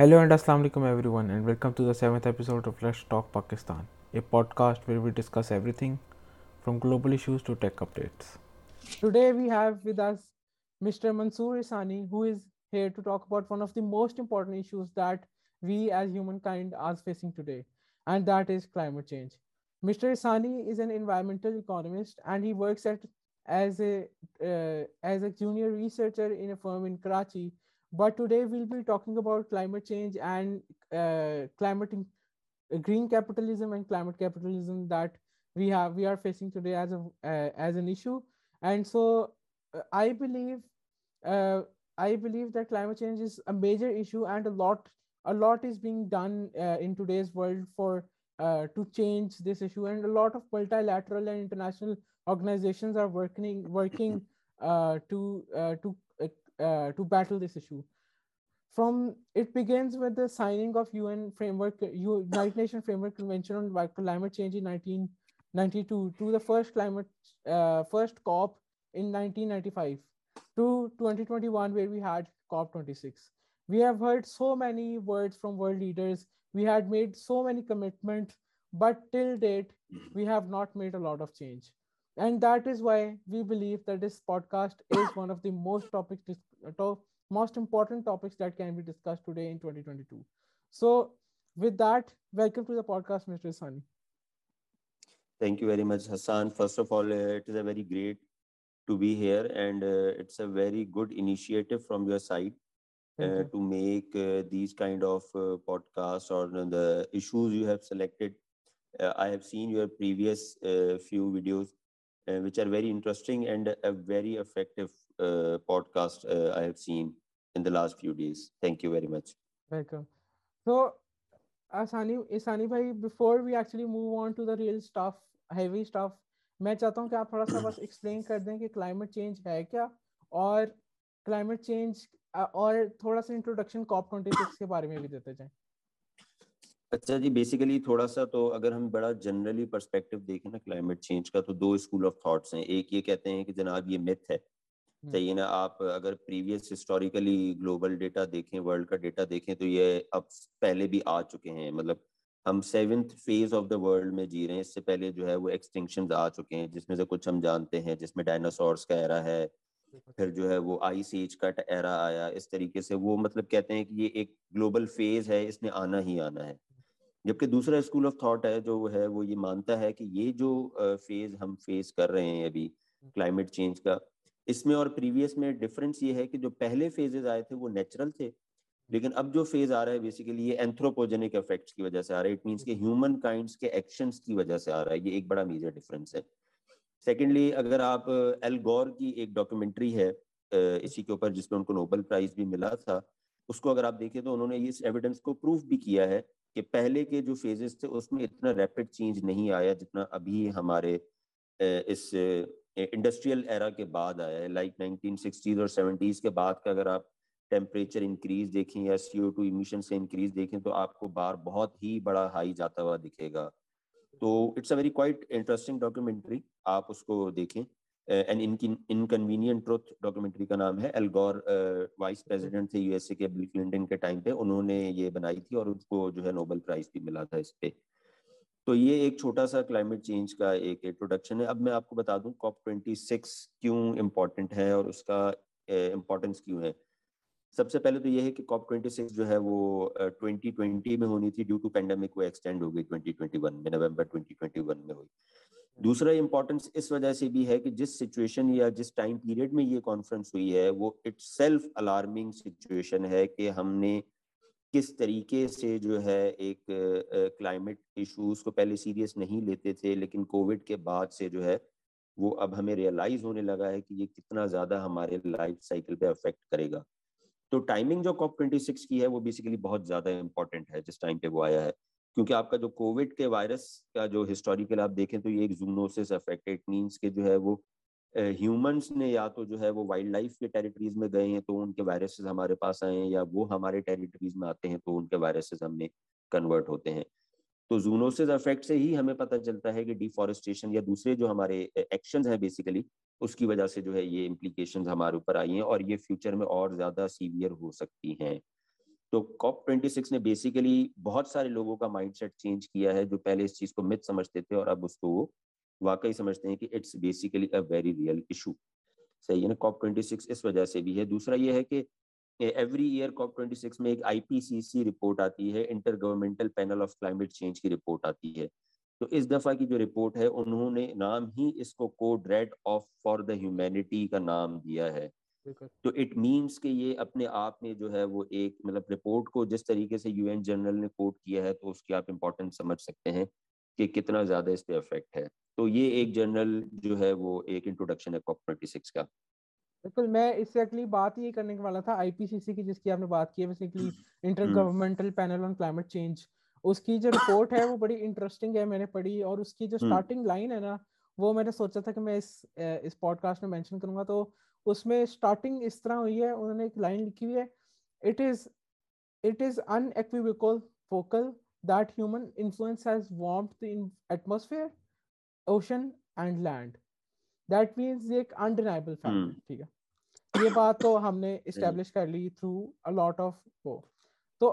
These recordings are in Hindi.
Hello and Assalamu alaikum everyone and welcome to the 7th episode of Let's Talk Pakistan, a podcast where we discuss everything from global issues to tech updates. Today we have with us Mr. Mansoor Isani who is here to talk about one of the most important issues that we as humankind are facing today and that is climate change. Mr. Isani is an environmental economist and he works at as a uh, as a junior researcher in a firm in Karachi but today we'll be talking about climate change and uh, climate uh, green capitalism and climate capitalism that we have we are facing today as a uh, as an issue. And so uh, i believe uh, i believe that climate change is a major issue and a lot a lot is being done uh, in today's world for to change this issue. And a lot of multilateral and international organizations are working working to to uh, to battle this issue. From it begins with the signing of UN framework, United Nations Framework Convention on Climate Change in 1992 to the first climate uh, first COP in 1995 to 2021 where we had COP26. We have heard so many words from world leaders. We had made so many commitments, but till date, we have not made a lot of change and that is why we believe that this podcast is one of the most topics to, most important topics that can be discussed today in 2022 so with that welcome to the podcast mr sani thank you very much hassan. First of all uh, it is a very great to be here and uh, it's a very good initiative from your side uh, you. to make uh, these kind of uh, podcasts or the issues you have selected. Uh, i have seen your previous few videos uh, which are very interesting and a very effective uh, podcast uh, I have seen in the last few days. Thank you very much. Welcome. So, Asani, Isani bhai, before we actually move on to the real stuff, heavy stuff, मैं चाहता हूँ कि आप थोड़ा सा बस एक्सप्लेन कर दें कि क्लाइमेट चेंज है क्या और क्लाइमेट चेंज और थोड़ा सा इंट्रोडक्शन कॉप ट्वेंटी सिक्स के बारे में भी देते जाएं अच्छा जी बेसिकली थोड़ा सा तो अगर हम बड़ा जनरली पर्सपेक्टिव देखें ना क्लाइमेट चेंज का तो दो स्कूल ऑफ़ थॉट्स हैं। एक ये कहते हैं कि जनाब ये मिथ है। चाहिए ना? आप अगर प्रीवियस हिस्टोरिकली ग्लोबल डेटा देखें वर्ल्ड का डेटा देखें तो ये अब पहले भी आ चुके हैं। मतलब हम seventh phase of the world में जी रहे हैं इससे पहले जो है वो एक्सटिंक्शन आ चुके हैं जिसमें से कुछ हम जानते हैं जिसमें डायनासोर्स का एरा है फिर जो है वो आइस एज का एरा आया इस तरीके से वो मतलब कहते हैं कि ये एक ग्लोबल फ़ेज़ है इसने आना ही आना है। जबकि दूसरा स्कूल ऑफ़ थॉट है जो है वो ये मानता है कि ये जो फ़ेज़ हम फेस कर रहे हैं अभी क्लाइमेट चेंज का इसमें और प्रीवियस में डिफरेंस ये है कि जो पहले फेजेस आए थे वो नेचुरल थे। लेकिन अब जो फ़ेज़ आ रहा है बेसिकली ये एंथ्रोपोजेनिक इफेक्ट्स की वजह से आ रहा है। इट मीन्स के ह्यूमन काइंड्स के एक्शंस की वजह से आ रहा है। ये एक बड़ा मेजर डिफरेंस है। सेकेंडली अगर आप एल गौर की एक डॉक्यूमेंट्री है इसी के ऊपर जिसमें उनको नोबल प्राइज भी मिला था उसको अगर आप देखें तो उन्होंने इस एविडेंस को प्रूफ भी किया है कि पहले के जो फेजेस थे, उसमें इतना रैपिड चेंज नहीं आया जितना अभी हमारे इस इंडस्ट्रियल एरा के बाद आया है। लाइक नाइनटीन और सेवेंटीज के बाद का अगर आप टेम्परेचर इंक्रीज देखें या सी ओ टू इमिशन से इंक्रीज देखें तो आपको बार बहुत ही बड़ा हाई जाता हुआ दिखेगा। तो it's a very quite interesting documentary आप उसको देखें। एन इनकन्वीनियंट ट्रुथ डॉक्यूमेंट्री का नाम है एलगोर वाइस प्रेसिडेंट थे यूएसए के बिल क्लिंटन के टाइम पे। उन्होंने ये बनाई थी और उसको जो है नोबेल प्राइज भी मिला था इस पे। तो ये एक छोटा सा क्लाइमेट चेंज का एक इंट्रोडक्शन है। अब मैं आपको बता दूँ कॉप ट्वेंटी सिक्स क्यों इम्पोर्टेंट है और उसका इम्पोर्टेंस क्यों है? सबसे पहले तो ये है कि कॉप ट्वेंटी सिक्स जो है वो ट्वेंटी ट्वेंटी में होनी थी। ड्यू टू पेंडेमिक वो एक्सटेंड हो गई ट्वेंटी ट्वेंटी वन में नवंबर ट्वेंटी ट्वेंटी वन में हुई। दूसरा इम्पोर्टेंस इस वजह से भी है कि जिस सिचुएशन या जिस टाइम पीरियड में ये कॉन्फ्रेंस हुई है, वो इट्स सेल्फ अलार्मिंग सिचुएशन है कि हमने किस तरीके से जो है एक क्लाइमेट इश्यूज़ को पहले सीरियस नहीं लेते थे, लेकिन कोविड के बाद से जो है वो अब हमें रियलाइज़ होने लगा है कि ये कितना ज़्यादा हमारे लाइफ साइकिल पे अफेक्ट करेगा। तो टाइमिंग जो कॉप ट्वेंटी सिक्स की है, वो बेसिकली बहुत ज़्यादा इंपॉर्टेंट है, जिस टाइम पे वो आया है। क्योंकि आपका जो कोविड के वायरस का जो हिस्टोरिकल आप देखें तो ये एक जूनोसिस इफ़ेक्ट इट मीन्स के जो है वो ह्यूमंस ने या तो जो है वो वाइल्ड लाइफ के टेरिटरीज में गए हैं तो उनके वायरसेस हमारे पास आए हैं या वो हमारे टेरिटरीज में आते हैं तो उनके वायरसेस हमें कन्वर्ट होते हैं। तो जूनोसिस अफेक्ट से ही हमें पता चलता है कि डिफॉरेस्टेशन या दूसरे जो हमारे एक्शन हैं बेसिकली, उसकी वजह से जो है ये इम्प्लीकेशन हमारे ऊपर आई हैं और ये फ्यूचर में और ज़्यादा सीवियर हो सकती हैं। तो कॉप ट्वेंटी सिक्स ने बेसिकली बहुत सारे लोगों का माइंडसेट चेंज किया है, जो पहले इस चीज़ को मिथ समझते थे और अब उसको वो वाकई समझते हैं कि it's basically a very real issue सही है ना? कॉप ट्वेंटी सिक्स इस वजह से भी है। दूसरा ये है कि every year COP twenty six में एक आईपीसीसी रिपोर्ट आती है intergovernmental panel of climate change की रिपोर्ट आती है। तो इस दफ़ा की जो रिपोर्ट है, उन्होंने नाम ही इसको code red of for the humanity का नाम दिया है। तो इट मीन्स कि ये अपने आप में जो है वो एक मतलब रिपोर्ट को जिस तरीके से यूएन जनरल ने कोट किया है तो उसकी आप इम्पोर्टेंस समझ सकते हैं कि कितना ज़्यादा इस पे इफ़ेक्ट है। तो ये एक जनरल जो है वो एक इंट्रोडक्शन है कॉप ट्वेंटी सिक्स का। बिल्कुल मैं इससे अगली बात ये करने के वाला था आईपीसीसी की जिसकी आपने बात की है basically intergovernmental panel on climate change उसकी जो रिपोर्ट है वो बड़ी इंटरेस्टिंग है मैंने पढ़ी और उसकी जो स्टार्टिंग हम्म। लाइन है ना वो मैंने सोचा था कि मैं इस इस पॉडकास्ट में मेंशन करूँगा तो उसमें स्टार्टिंग इस तरह हुई है उन्होंने एक लाइन लिखी हुई है it is it is unequivocal focal that human influence has warmed the atmosphere ocean and land that means ये एक अनडिनाइबल फैक्ट ठीक है? ये बात तो हमने इस्टेब्लिश कर ली थ्रू अ लॉट ऑफ़ वो। तो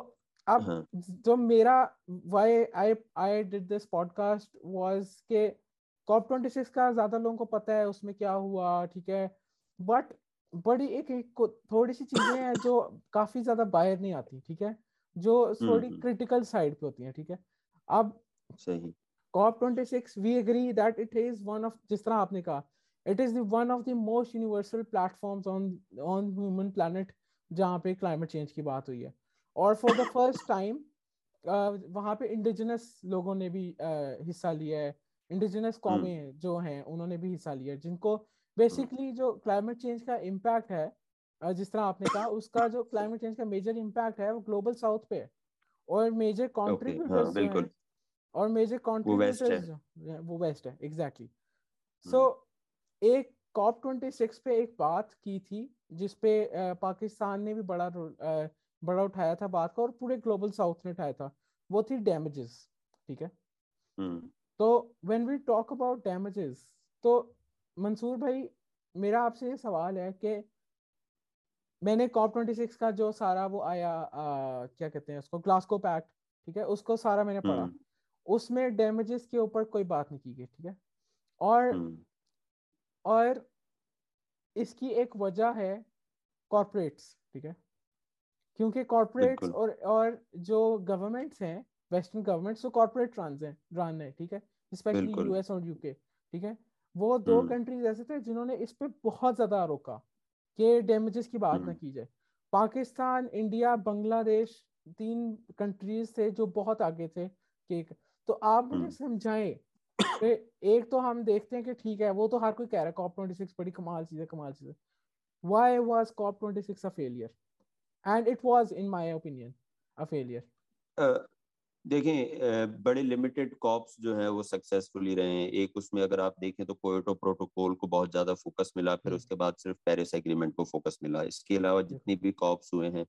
अब हाँ. जो मेरा why I I did this podcast was के कॉप 26 का ज़्यादा लोगों को पता है उसमें क्या हुआ ठीक है? बट बड़ी एक, एक थोड़ी सी चीज़ें हैं जो काफ़ी ज़्यादा बाहर नहीं आती ठीक है? जो थोड़ी क्रिटिकल साइड पे होती हैं ठीक है? अब सही। COP 26 we agree that it is one of जिस तरह आपने कहा it is one of the most universal platforms on on human planet जहाँ पे क्लाइमेट चेंज की बात हुई है। और फॉर द फ़र्स्ट टाइम वहाँ पे इंडिजिनस लोगों ने भी uh, हिस्सा लिया है। इंडिजिनस हम्म। कौमें जो हैं उन्होंने भी हिस्सा लिया है जिनको बेसिकली जो क्लाइमेट चेंज का इम्पैक्ट है जिस तरह आपने कहा उसका जो क्लाइमेट चेंज का मेजर इम्पैक्ट है वो ग्लोबल साउथ पे है। और मेजर कॉन्ट्रीब्यूटर्स okay, हाँ, और मेजर कॉन्ट्रीब्यूटर्स वो वेस्ट है एग्जैक्टली सो हम्म। एक कॉप ट्वेंटी सिक्स पे एक बात की थी जिसपे पाकिस्तान ने भी बड़ा बड़ा उठाया था बात का और पूरे ग्लोबल साउथ ने उठाया था। वो थी डैमेजेस ठीक है? हम्म। तो when we talk about damages तो मंसूर भाई मेरा आपसे ये सवाल है कि मैंने कॉप ट्वेंटी सिक्स का जो सारा वो आया आ, क्या कहते हैं उसको ग्लास्को पैक्ट ठीक है उसको सारा मैंने पढ़ा। हम्म। उसमें डैमेजेस के ऊपर कोई बात नहीं की गई ठीक है? और हम्म। और इसकी एक वजह है कॉरपोरेट्स ठीक है? क्योंकि कॉरपोरेट्स और और जो गवर्नमेंट्स हैं वेस्टर्न गवर्नमेंट्स तो कॉरपोरेट रन है रन है ठीक है? स्पेशली यूएस और यूके ठीक है? वो दो कंट्रीज़ हम्म। ऐसे थे जिन्होंने इस पे बहुत ज़्यादा रोका कि डैमेजेस की बात ना हम्म। की जाए पाकिस्तान इंडिया बांग्लादेश तीन कंट्रीज़ थे जो बहुत आगे थे कि तो आप मुझे हम्म। समझाएँ एक तो हम देखते हैं कि ठीक है वो तो हर कोई कह रहा है कॉप 26 बड़ी कमाल चीज़ है कमाल चीज़ है why was COP 26 a failure and it was in my opinion a failure देखें बड़े लिमिटेड कॉप्स जो हैं वो सक्सेसफुली रहे हैं। एक उसमें अगर आप देखें तो कोयटो प्रोटोकॉल को बहुत ज़्यादा फोकस मिला फिर उसके बाद सिर्फ़ पेरिस एग्रीमेंट को फोकस मिला। इसके अलावा जितनी भी कॉप्स हुए हैं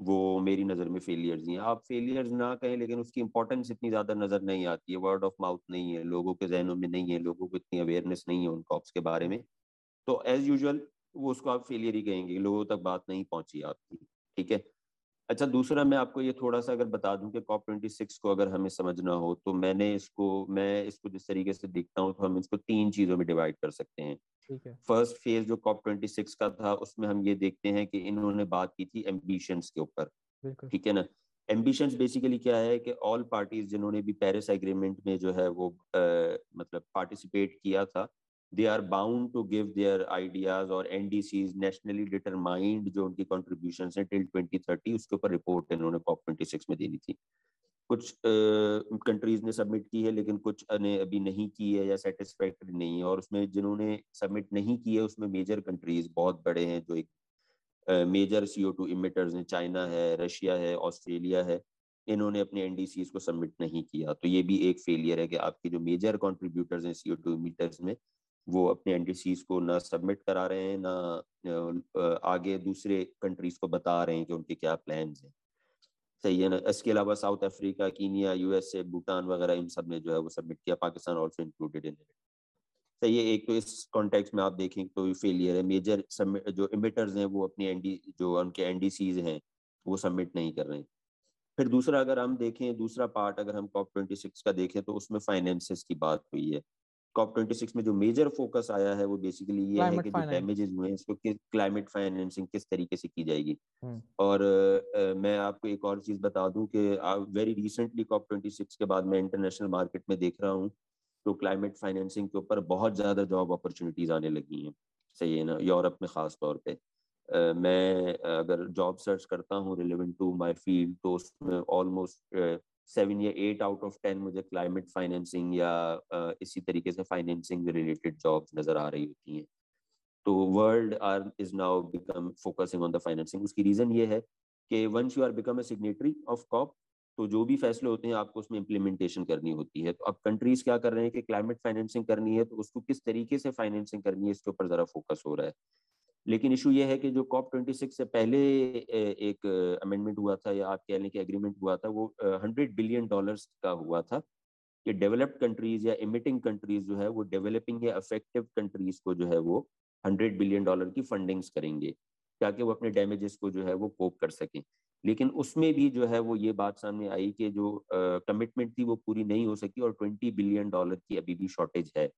वो मेरी नज़र में फेलियर्स हैं आप फेलियर्स ना कहें लेकिन उसकी इंपॉर्टेंस इतनी ज़्यादा नज़र नहीं आती है। वर्ड ऑफ़ माउथ नहीं है लोगों के जहनों में नहीं है लोगों को इतनी अवेयरनेस नहीं है उन कॉप्स के बारे में। तो एज यूजल वो उसको आप फेलियर ही कहेंगे लोगों तक बात नहीं पहुँची आपकी ठीक है? अच्छा दूसरा मैं आपको ये थोड़ा सा अगर बता दूँ कि कॉप ट्वेंटी सिक्स को अगर हमें समझना हो तो मैंने इसको मैं इसको जिस तरीके से देखता हूँ तो हम इसको तीन चीज़ों में डिवाइड कर सकते हैं। फ़र्स्ट फ़ेज़ जो कॉप ट्वेंटी सिक्स का था उसमें हम ये देखते हैं कि इन्होंने बात की थी एम्बिशंस के ऊपर। ठीक है ना? एम्बिशंस बेसिकली क्या है कि ऑल पार्टीज़ जिन्होंने भी पेरिस एग्रीमेंट में जो है वो आ, मतलब पार्टिसिपेट किया था they are bound to give their ideas और एनडीसीज नेशनली डिटरमाइंड जो उनकी कॉन्ट्रीब्यूशन है टिल 2030 उसके ऊपर रिपोर्ट इन्होंने कॉप 26 में देनी थी। कुछ कंट्रीज़ ने सबमिट की है, लेकिन कुछ ने अभी नहीं की है या सेटिस्फैक्ट्री नहीं है और उसमें जिन्होंने सबमिट नहीं की है, उसमें मेजर कंट्रीज़ बहुत बड़े हैं जो एक मेजर सी ओ टू इमिटर्स हैं। चाइना है रशिया है ऑस्ट्रेलिया है। इन्होंने अपने एनडीसीज को सबमिट नहीं किया। तो ये भी एक फेलियर है कि आपकी जो मेजर कॉन्ट्रीब्यूटर्स हैं सी ओ टू इमिटर्स में वो अपने एनडीसीज को ना सबमिट करा रहे हैं, ना आगे दूसरे कंट्रीज़ को बता रहे हैं कि उनके क्या प्लान हैं। सही है ना? इसके अलावा South Africa, Kenya, USA, Bhutan वगैरह, इन सबने जो है वो सबमिट किया, पाकिस्तान ऑल्सो इंक्लूडेड इन सही है, एक तो इस कॉन्टेक्स्ट में आप देखें तो फेलियर है मेजर जो इमिटर्स हैं वो अपनी एनडी जो उनके एनडीसीज हैं, वो सबमिट नहीं कर रहे हैं। फिर दूसरा अगर हम देखें, दूसरा पार्ट अगर हम कॉप ट्वेंटी सिक्स का देखें तो उसमें फाइनेंसेस की बात हुई है। कॉप ट्वेंटी सिक्स में जो मेजर फोकस आया है वो बेसिकली ये है कि जो डैमेजेस हुए हैं इसको क्लाइमेट फाइनेंसिंग किस तरीके से की जाएगी। हम्म। और आ, मैं आपको एक और चीज़ बता दूँ कि very recently COP twenty six के बाद मैं इंटरनेशनल मार्केट में देख रहा हूँ तो क्लाइमेट फाइनेंसिंग के ऊपर बहुत ज़्यादा जॉब अपॉर्चुनिटीज़ आने लगी हैं सही है ना यूरोप में खास तौर पर मैं अगर जॉब सर्च करता हूँ रिलेवेंट टू माय फ़ील्ड तो उसमें ऑलमोस्ट सेवन या एट आउट ऑफ़ टेन मुझे क्लाइमेट फाइनेंसिंग या इसी तरीके से फाइनेंसिंग रिलेटेड जॉब्स नज़र आ रही होती हैं। तो world are is now become focusing on the financing उसकी रीजन ये है कि once you are become a signatory of COP तो जो भी फैसले होते हैं, आपको उसमें इम्प्लीमेंटेशन करनी होती है। तो अब कंट्रीज़ क्या कर रहे हैं कि क्लाइमेट फाइनेंसिंग करनी है तो उसको किस तरीके से फाइनेंसिंग करनी है, इसके ऊपर जरा फोकस हो रहा है। लेकिन इशू ये है कि जो कॉप ट्वेंटी सिक्स से पहले एक अमेंडमेंट हुआ था या आप कह लें कि एग्रीमेंट हुआ था, वो हंड्रेड बिलियन डॉलर्स का हुआ था कि डेवलप्ड कंट्रीज़ या इमिटिंग कंट्रीज़ जो है, वो डेवलपिंग या अफेक्टिव कंट्रीज़ को जो है, वो हंड्रेड बिलियन डॉलर की फंडिंग्स करेंगे, ताकि वो अपने डैमेजेस को जो है, वो कोप कर सकें। लेकिन उसमें भी जो है वो ये बात सामने आई कि जो कमिटमेंट थी वो पूरी नहीं हो सकी और ट्वेंटी बिलियन डॉलर की अभी भी शॉर्टेज है।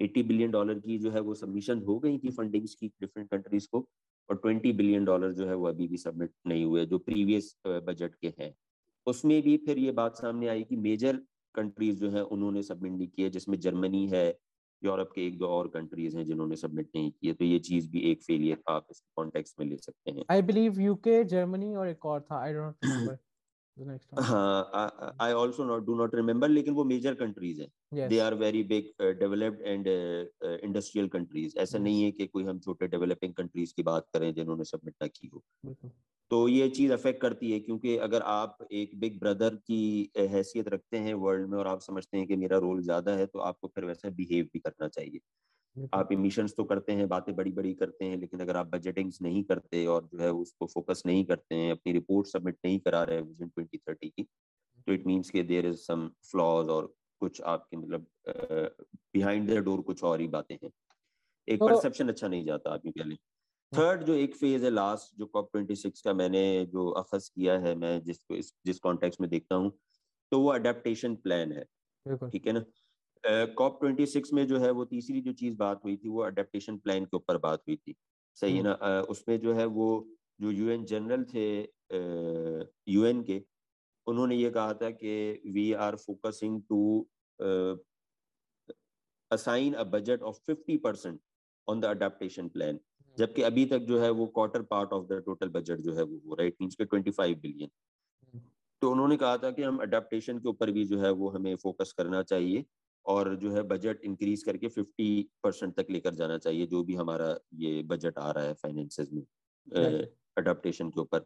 एट्टी बिलियन डॉलर की जो है वो सबमिशन हो गई थी फंडिंग्स की डिफरेंट कंट्रीज़ को और ट्वेंटी बिलियन डॉलर जो है वो अभी भी सबमिट नहीं हुए जो प्रीवियस बजट के हैं। उसमें भी फिर ये बात सामने आई कि मेजर कंट्रीज़ जो है उन्होंने सबमिट नहीं किए जिसमें जर्मनी है यूरोप के एक दो और कंट्रीज़ हैं जिन्होंने सबमिट नहीं किए तो ये चीज़ भी एक फेलियर आप इस कॉन्टेक्स्ट में ले सकते हैं। आई बिलीव यूके जर्मनी और एक और था आई डोंट रिमेंबर हाँ I also not do not remember लेकिन वो मेजर कंट्रीज़ हैं। They are very big developed and industrial countries ऐसा. नहीं है कि कोई हम छोटे डेवलपिंग कंट्रीज़ की बात करें जिन्होंने सबमिट ना की हो। तो ये चीज़ अफेक्ट करती है क्योंकि अगर आप एक बिग ब्रदर की हैसियत रखते हैं वर्ल्ड में और आप समझते हैं कि मेरा रोल ज़्यादा है तो आपको फिर वैसा बिहेव भी करना चाहिए। आप इमिशंस तो करते हैं बातें बड़ी बड़ी करते हैं लेकिन अगर आप बजटिंग्स नहीं करते और जो है उसको फोकस नहीं करते हैं अपनी रिपोर्ट सबमिट नहीं करा रहे विजन ट्वेंटी थर्टी की तो इट मीन्स के देर इज़ सम फ्लॉज और कुछ आपके मतलब बिहाइंड द डोर कुछ और ही बातें हैं। एक तो, परसेप्शन अच्छा नहीं जाता आदमी लिए। थर्ड जो एक फ़ेज़ है लास्ट जो कॉप ट्वेंटी सिक्स का मैंने जो अखज किया है मैं जिसको जिस कॉन्टेक्स्ट में देखता हूँ तो वो अडेप्टेशन प्लान है। ठीक है ना? कॉप ट्वेंटी सिक्स में जो है वो तीसरी जो चीज़ बात हुई थी वो अडेप्टेशन प्लान के ऊपर बात हुई थी। सही है ना? uh, उसमें जो है वो जो यूएन जनरल थे यूएन के उन्होंने ये कहा था कि we are focusing to assign a budget of fifty percent on the adaptation plan जबकि अभी तक जो है वो quarter part of the total budget जो है वो हो रहा है मीन्स के ट्वेंटी फाइव बिलियन तो उन्होंने कहा था कि हम अडेप्टेशन के ऊपर भी जो है वो हमें फोकस करना चाहिए। और जो है बजट इंक्रीज करके फिफ्टी परसेंट तक लेकर जाना चाहिए जो भी हमारा ये बजट आ रहा है फाइनेंसेस में अडेप्टेशन के ऊपर।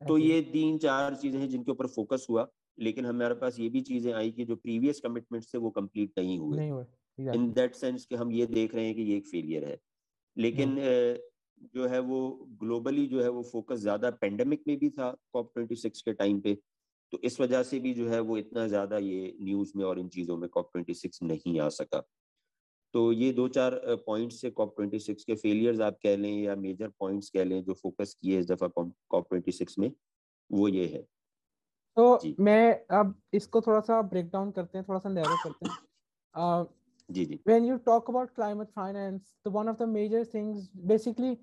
तो ये तीन चार चीज़ें हैं जिनके ऊपर फोकस हुआ लेकिन हमारे पास ये भी चीज़ें आई कि जो प्रीवियस कमिटमेंट थे वो कंप्लीट नहीं हुए। इन दैट सेंस कि हम ये देख रहे हैं कि ये एक फेलियर है। लेकिन जो है वो ग्लोबली जो है वो फोकस ज़्यादा पेंडेमिक में भी था कॉप ट्वेंटी सिक्स के टाइम पे। तो इस वजह से भी जो है वो इतना ज़्यादा ये न्यूज़ में और इन चीज़ों में कॉप ट्वेंटी सिक्स नहीं आ सका। तो ये दो चार पॉइंट्स से कॉप ट्वेंटी सिक्स के फेलियर्स आप कह लें या मेजर पॉइंट्स कह लें जो फोकस किए इस दफ़ा कॉप ट्वेंटी सिक्स में वो ये है। तो मैं अब इसको थोड़ा सा ब्रेक डाउन करते हैं थोड़ा सा नैरो करते हैं। uh, जी जी। when you talk about climate finance the one of the major things basically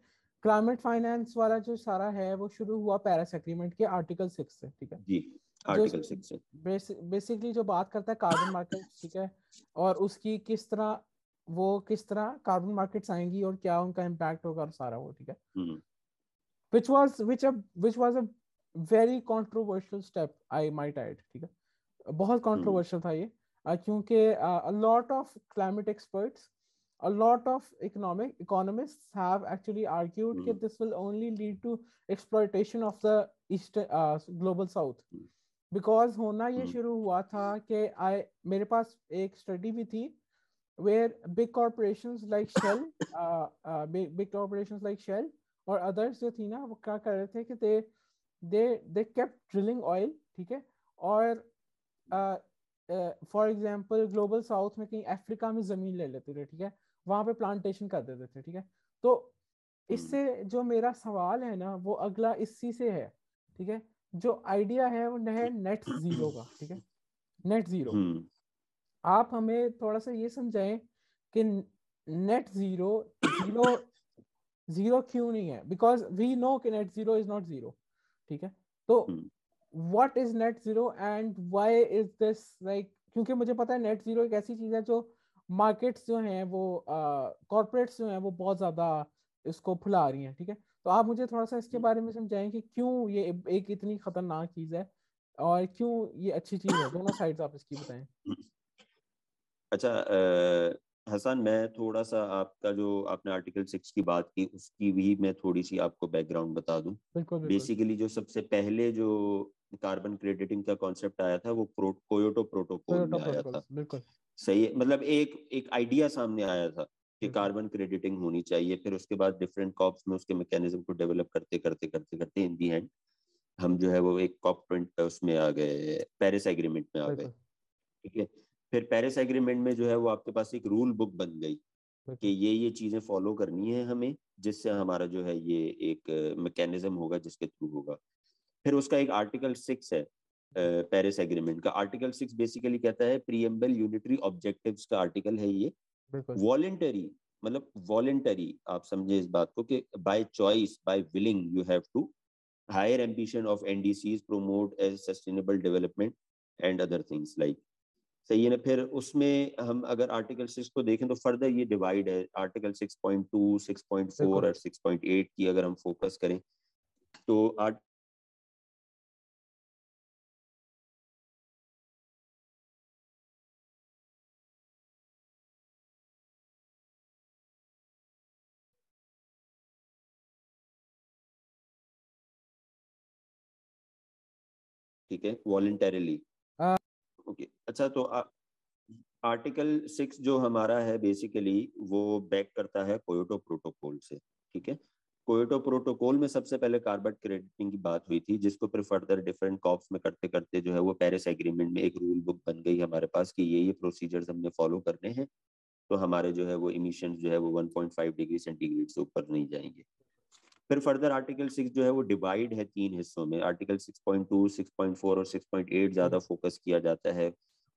climate finance वाला जो सारा है वो शुरू हुआ पेरिस एग्रीमेंट के आर्टिकल सिक्स से ठीक है? जी। बेसिकली जो बात करता है कार्बन मार्केट ठीक है? और उसकी किस तरह वो किस तरह कार्बन मार्केट आएँगी और क्या उनका इम्पैक्ट होगा और सारा वो ठीक है? Which was which which was a very controversial step I might add ठीक है? बहुत कॉन्ट्रोवर्शियल था ये क्योंकि lot of climate experts a lot of economic economists have actually argued mm. this will only lead to exploitation of the east uh, global south. Because होना ये शुरू हुआ था कि आई मेरे पास एक स्टडी भी थी where big corporations like Shell big corporations like Shell और अदर्स जो थी ना वो क्या कर रहे थे कि they they they kept drilling oil ठीक है? और फॉर एग्जांपल ग्लोबल साउथ में कहीं अफ्रीका में ज़मीन ले लेते थे ठीक है? वहाँ पे प्लांटेशन कर देते थे ठीक है? तो इससे जो मेरा सवाल है ना वो अगला इसी से है ठीक है? जो आइडिया है वो है नेट ज़ीरो का ठीक है? नेट ज़ीरो हम्म। आप हमें थोड़ा सा ये समझाएँ कि नेट ज़ीरो ज़ीरो ज़ीरो क्यों नहीं है? बिकॉज़ वी नो कि net zero is not zero ठीक है? तो। What is net zero and why is this like क्योंकि मुझे पता है नेट ज़ीरो एक ऐसी चीज़ है जो मार्केट्स जो हैं वो कॉर्पोरेट्स uh, जो हैं वो बहुत ज़्यादा इसको फुला रही हैं ठीक है? तो आप मुझे थोड़ा सा इसके बारे में समझाएँ कि क्यों ये एक इतनी खतरनाक चीज़ है और क्यों ये अच्छी चीज़ है? दोनों साइड्स आप इसकी बताएँ। अच्छा अ, हसन मैं थोड़ा सा आपका जो आपने आर्टिकल सिक्स की बात की उसकी भी मैं थोड़ी सी आपको बैकग्राउंड बता दूँ। बिल्कुल बिल्कुल। बेसिकली जो सबसे पहले जो कार्बन क्रेडिटिंग का कॉन्सेप्ट आया था वो प्रो, कोयोटो प्रोटोकॉल में आया था। बिल्कुल। सही है मतलब एक एक आइडिया सामने आया था। कि कार्बन क्रेडिटिंग होनी चाहिए फिर उसके बाद डिफरेंट कॉप्स में उसके मैकेनिज्म को डेवलप करते करते करते करते इन दी एंड हम जो है वो एक कॉप ट्वेंट उसमें आ गए पेरिस एग्रीमेंट में आ गए। ठीक है? फिर पेरिस एग्रीमेंट में जो है वो आपके पास एक रूल बुक बन गई कि ये ये चीज़ें फॉलो करनी है हमें जिससे हमारा जो है ये एक मैकेनिज्म होगा जिसके थ्रू होगा। फिर उसका एक आर्टिकल सिक्स है पेरिस एग्रीमेंट का। आर्टिकल सिक्स बेसिकली कहता है प्रीएम्बल यूनिटरी ऑब्जेक्टिव्स का आर्टिकल है ये। वॉलेंटरी मतलब वॉलेंटरी आप समझे इस बात को कि by choice by willing you have to higher ambition of NDCs promote as sustainable development and other things like सही है ना? फिर उसमें हम अगर आर्टिकल सिक्स को देखें तो फर्दर ये डिवाइड है। Article six point two six point four और सिक्स पॉइंट एट की अगर हम फोकस करें तो आर्ट ठीक है वॉलेंटरली आ- ओके अच्छा तो आर्टिकल सिक्स जो हमारा है बेसिकली वो बैक करता है कोयोटो प्रोटोकॉल से ठीक है? कोयोटो प्रोटोकॉल में सबसे पहले कार्बन क्रेडिटिंग की बात हुई थी जिसको फिर फर्दर डिफरेंट कॉप्स में करते करते जो है वो पेरिस एग्रीमेंट में एक रूल बुक बन गई हमारे पास कि ये ये प्रोसीजर्स हमने फॉलो करने हैं तो हमारे जो है वो इमिशन जो है वो 1.5 डिग्री सेंटीग्रेड से ऊपर नहीं जाएँगे। फिर फर्दर आर्टिकल सिक्स जो है वो डिवाइड है तीन हिस्सों में। आर्टिकल 6.2, 6.4 और 6.8 ज़्यादा फोकस किया जाता है।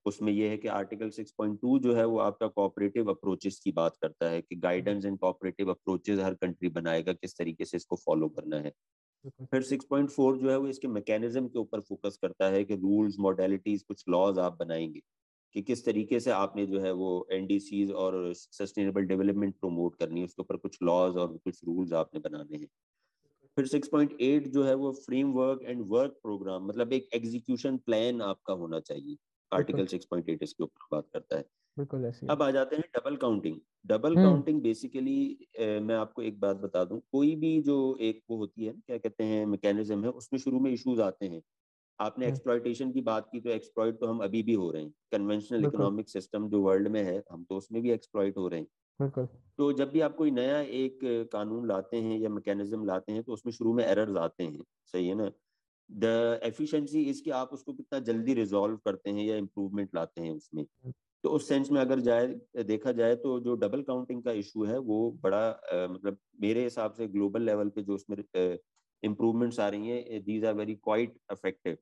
उसमें यह है कि आर्टिकल 6.2 जो है वो आपका कोऑपरेटिव अप्रोचेस की बात करता है कि गाइडेंस एंड कोऑपरेटिव अप्रोचेस हर कंट्री बनाएगा किस तरीके से इसको फॉलो करना है। फिर 6.4 जो है वो इसके मैकेनिज्म के ऊपर फोकस करता है कि रूल्स मॉडलिटीज कुछ लॉज आप बनाएँगे। कि किस तरीके से आपने जो है वो एनडीसीज और सस्टेनेबल डेवलपमेंट प्रमोट करनी है उसके ऊपर कुछ लॉज और कुछ रूल्स आपने बनाने हैं। फिर 6.8 जो है वो फ्रेमवर्क एंड वर्क प्रोग्राम मतलब एक एग्जीक्यूशन प्लान आपका होना चाहिए। आर्टिकल 6.8 इसके ऊपर बात करता है। बिल्कुल ऐसे अब आ जाते हैं double counting double. Counting basically मैं आपको एक बात बता दूँ कोई भी जो एक वो होती है क्या कहते हैं मैकेनिज्म है उसमें शुरू में इश्यूज़ आते हैं। आपने हम्म। एक्सप्लॉइटेशन की बात की तो एक्सप्लॉइट तो हम अभी भी हो रहे हैं। कन्वेंशनल इकोनॉमिक सिस्टम जो वर्ल्ड में है हम तो उसमें भी एक्सप्लॉइट हो रहे हैं। तो जब भी आप कोई नया एक कानून लाते हैं या मैकेनिज्म लाते हैं तो उसमें शुरू में एरर्स आते हैं। सही है ना? द एफिशिएंसी इसकी आप उसको कितना जल्दी रिजॉल्व करते हैं या इम्प्रूवमेंट लाते हैं उसमें। तो उस सेंस में अगर जाए देखा जाए तो जो डबल काउंटिंग का इशू है वो बड़ा अ, मतलब मेरे हिसाब से ग्लोबल लेवल पे जो उसमें इम्प्रूवमेंट आ रही हैं these are very quite effective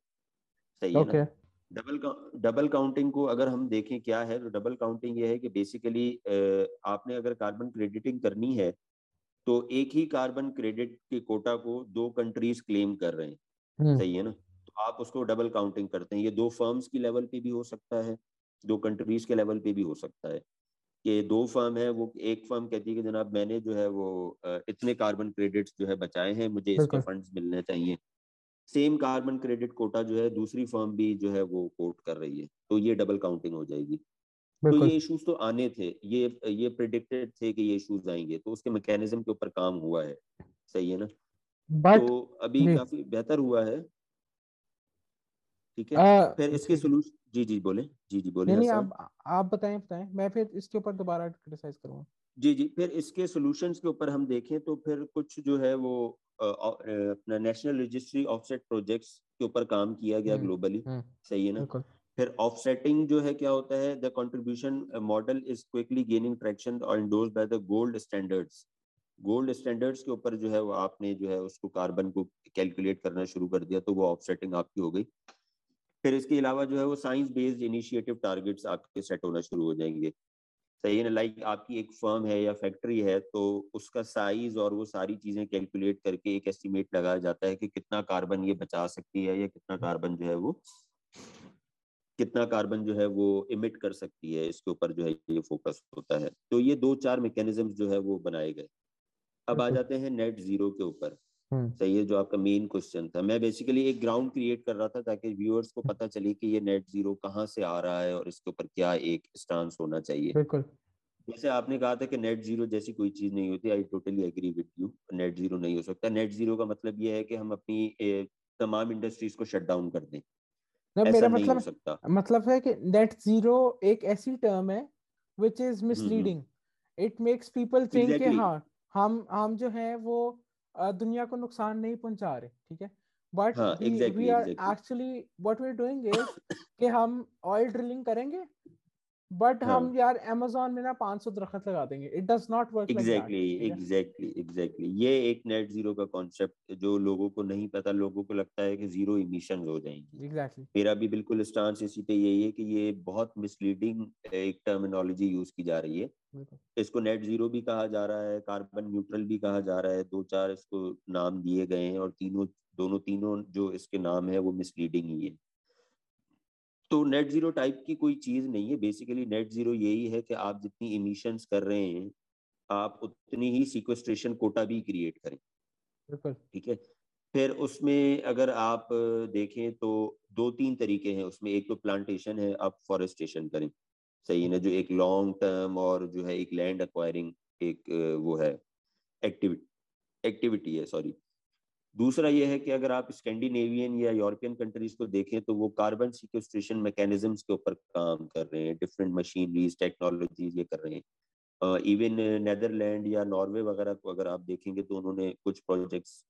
सही है ना? डबल डबल काउंटिंग को अगर हम देखें क्या है तो डबल काउंटिंग ये है कि बेसिकली आपने अगर कार्बन क्रेडिटिंग करनी है तो एक ही कार्बन क्रेडिट के कोटा को दो कंट्रीज़ क्लेम कर रहे हैं। हम्म। सही है ना? तो आप उसको डबल काउंटिंग करते हैं। ये दो फर्म्स की लेवल पे भी हो सकता है दो कंट्रीज़ के लेवल पे भी हो सकता है। कि दो फर्म है वो एक फर्म कहती है कि जनाब मैंने जो है वो इतने कार्बन क्रेडिट्स जो है बचाए हैं मुझे इसके। फंड्स मिलने चाहिए। सेम कार्बन क्रेडिट कोटा जो है दूसरी फर्म भी जो है वो कोट कर रही है तो ये डबल काउंटिंग हो जाएगी। तो ये इश्यूज़ तो आने थे ये ये प्रिडिक्टेड थे कि ये इश्यूज़ आएँगे तो उसके मैकेनिज्म के ऊपर काम हुआ है सही है ना? बट तो अभी काफ़ी बेहतर हुआ है। ठीक है आ, फिर इसके सोल्यूशन जी जी बोले। जी जी बोले नहीं आप आप बताएँ बताएँ। मैं फिर इसके ऊपर दोबारा क्रिटिसाइज करूँगा। जी जी फिर इसके सॉल्यूशंस के ऊपर हम देखें तो फिर कुछ जो है वो अपना नेशनल रजिस्ट्री ऑफसेट प्रोजेक्ट्स के ऊपर काम किया गया हम्म, ग्लोबली हम्म, सही है ना? फिर ऑफसेटिंग जो है क्या होता है? The contribution model is quickly gaining traction और endorse by the gold standards gold standards के ऊपर जो है वो आपने जो है उसको कार्बन को कैलकुलेट करना शुरू कर दिया तो वो ऑफसेटिंग आपकी हो गई। फिर इसके अलावा जो है वो साइंस बेस्ड इनिशिएटिव टारगेट्स आपके सेट होना शुरू हो जाएँगे। सही है ना? लाइक आपकी एक फर्म है या फैक्ट्री है तो उसका साइज़ और वो सारी चीज़ें कैलकुलेट करके एक एस्टिमेट लगाया जाता है कि कितना कार्बन ये बचा सकती है या कितना कार्बन जो है वो कितना कार्बन जो है वो इमिट कर सकती है। इसके ऊपर जो है ये फोकस होता है। तो ये दो चार मैकेनिज्म जो है वो बनाए गए। अब आ जाते हैं नेट ज़ीरो के ऊपर। सही है जो आपका मेन क्वेश्चन था। मैं बेसिकली एक ग्राउंड क्रिएट कर रहा था ताकि व्यूअर्स को पता चले कि ये नेट ज़ीरो कहाँ से आ रहा है और इसके ऊपर क्या एक स्टांस होना चाहिए। बिल्कुल। जैसे आपने कहा था कि नेट ज़ीरो जैसी कोई चीज़ नहीं होती I totally agree with you net zero नहीं हो सकता। नेट ज़ीरो का मतलब ये है कि हम अपनी तमाम इंडस्ट्रीज़ को शट डाउन कर दें। ऐसा मेरा नहीं मतलब हो सकता। मतलब है कि नेट ज़ीरो एक ऐसी टर्म है which is misleading it makes people think कि हाँ हम हम जो है वो दुनिया को नुकसान नहीं पहुँचा रहे ठीक है? But we are actually what we are doing is कि हम ऑयल ड्रिलिंग करेंगे बट हाँ. हम यार अमेजोन में ना 500 दरख्त लगा देंगे। It does not work exactly exactly exactly ये एक नेट ज़ीरो का कॉन्सेप्ट जो लोगों को नहीं पता लोगों को लगता है कि ज़ीरो इमिशन हो जाएँगी। Exactly exactly. मेरा भी बिल्कुल स्टांस इसी पे यही है कि ये बहुत मिसलीडिंग एक टर्मिनोलॉजी यूज़ की जा रही है। इसको नेट ज़ीरो भी कहा जा रहा है कार्बन न्यूट्रल भी कहा जा रहा है। दो चार इसको नाम दिए गए हैं और तीनों दोनों तीनों जो इसके नाम है वो मिसलीडिंग ही है। तो नेट ज़ीरो टाइप की कोई चीज़ नहीं है। बेसिकली नेट ज़ीरो यही है कि आप जितनी इमिशंस कर रहे हैं आप उतनी ही सिक्वेस्ट्रेशन कोटा भी क्रिएट करें। ठीक है? फिर उसमें अगर आप देखें तो दो तीन तरीके हैं उसमें। एक तो प्लांटेशन है आप फॉरेस्टेशन करें। सही है ना? जो एक लॉन्ग टर्म और जो है एक लैंड एक्वायरिंग एक वो है। एक्टिविटी एक्टिविटी है सॉरी दूसरा यह है कि अगर आप स्कैंडिनेवियन या यूरोपियन कंट्रीज़ को देखें तो वो कार्बन सिक्वेस्ट्रेशन मैकेनिज्म्स के ऊपर काम कर रहे हैं डिफरेंट मशीनरीज टेक्नोलॉजीज़ ये कर रहे हैं। इवन uh, नेदरलैंड या नॉर्वे वगैरह को अगर आप देखेंगे तो उन्होंने कुछ प्रोजेक्ट्स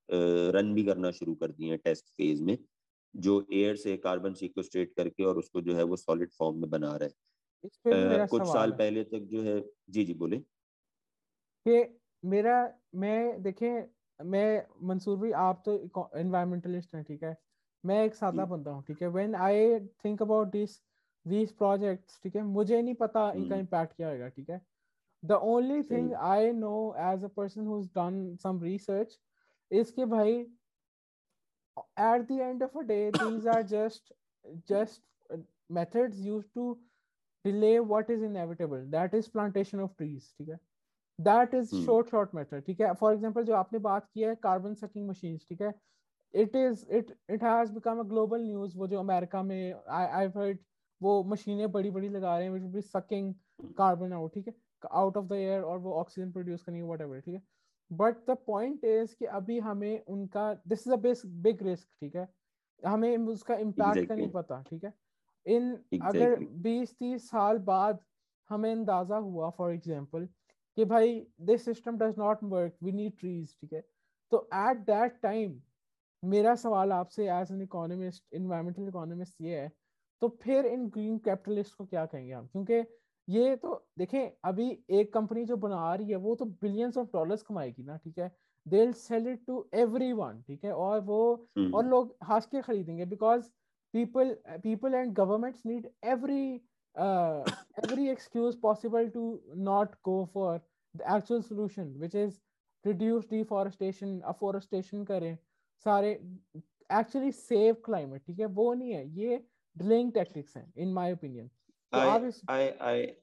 रन भी करना शुरू कर दिए हैं टेस्ट फ़ेज़ में जो एयर से कार्बन सिक्वेस्ट्रेट करके और उसको जो है वो सॉलिड फॉर्म में बना रहे हैं। कुछ साल पहले तक जो है जी जी बोले। कि मेरा मैं देखें मैं मंसूर भाई आप तो इन्वायरमेंटलिस्ट हैं ठीक है? मैं एक सादा बंदा हूँ ठीक है? When I think about this these projects ठीक है? मुझे नहीं पता इनका इम्पैक्ट क्या होगा ठीक है? The only thing I know as a person who done some research is कि भाई at the end of a day these are just just methods used to delay what is inevitable. That is plantation of trees ठीक है? That is short short method ठीक है? फॉर एग्ज़ाम्पल जो आपने बात की है कार्बन सकिंग मशीन ठीक है? It is it it has become a global news वो जो अमेरिका में आई आई हर्ड वो मशीनें बड़ी बड़ी लगा रहे हैं which be sucking carbon out ठीक है? आउट ऑफ़ द एयर और वो ऑक्सीजन प्रोड्यूस करेंगे वट एवर ठीक है? बट द पॉइंट इज़ कि अभी हमें उनका this is a big risk ठीक है? हमें उसका इम्पैक्ट exactly. का नहीं पता ठीक है? इन exactly. अगर 20-30 साल बाद हमें अंदाज़ा हुआ फॉर एग्ज़ाम्पल कि भाई this system does not work we need trees ठीक है? तो एट दैट टाइम मेरा सवाल आपसे as an economist environmental economist ये है तो फिर इन ग्रीन कैपिटलिस्ट को क्या कहेंगे हम? क्योंकि ये तो देखें अभी एक कंपनी जो बना रही है वो तो बिलियंस ऑफ़ डॉलर्स कमाएगी ना ठीक है? They sell it to every ठीक है? और वो hmm. और लोग हंस के खरीदेंगे because people people and governments need every uh, every excuse possible to not go for the actual solution which is reduce deforestation afforestation करें सारे actually save climate ठीक है वो नहीं है ये delaying tactics हैं in my opinion so I, I I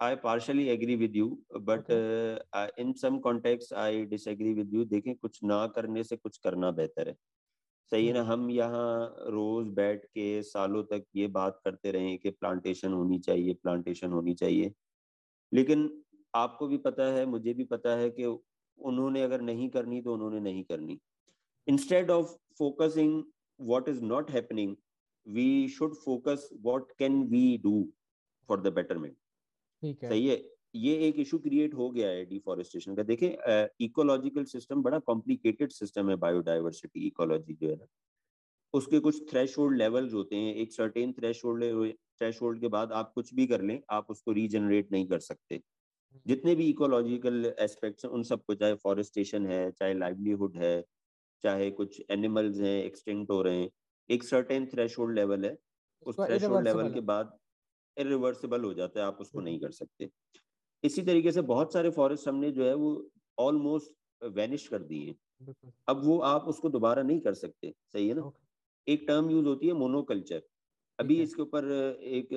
I partially agree with you but okay. uh, in some context I disagree with you देखें कुछ ना करने से कुछ करना बेहतर है सही ना हम यहाँ रोज बैठ के सालों तक ये बात करते रहे कि प्लांटेशन होनी चाहिए प्लांटेशन होनी चाहिए। लेकिन आपको भी पता है मुझे भी पता है कि उन्होंने अगर नहीं करनी तो उन्होंने नहीं करनी। Instead of focusing what is not happening we should focus what can we do for the betterment सही है? ये एक इशू क्रिएट हो गया है डिफॉरेस्टेशन का। देखें इकोलॉजिकल सिस्टम बड़ा कॉम्प्लिकेटेड सिस्टम है बायोडाइवर्सिटी इकोलॉजी जो है ना। उसके कुछ थ्रेश लेवल्स होते हैं। एक सर्टेन थ्रेश थ्रेश के बाद आप कुछ भी कर लें आप उसको रीजनरेट नहीं कर सकते। जितने भी इकोलॉजिकल एस्पेक्ट्स हैं उन सबको चाहे फॉरेस्टेशन है चाहे लाइवलीहुड है चाहे कुछ एनिमल्स हैं एक्सटिंक्ट हो रहे हैं एक सर्टेन थ्रेशोल्ड लेवल है। उस थ्रेशोल्ड लेवल के बाद इरिवर्सिबल हो जाता है आप उसको नहीं कर सकते। इसी तरीके से बहुत सारे फॉरेस्ट हमने जो है वो ऑलमोस्ट वेनिश कर दिए अब वो आप उसको दोबारा नहीं कर सकते सही है ना? एक टर्म यूज़ होती है मोनोकल्चर अभी इसके ऊपर एक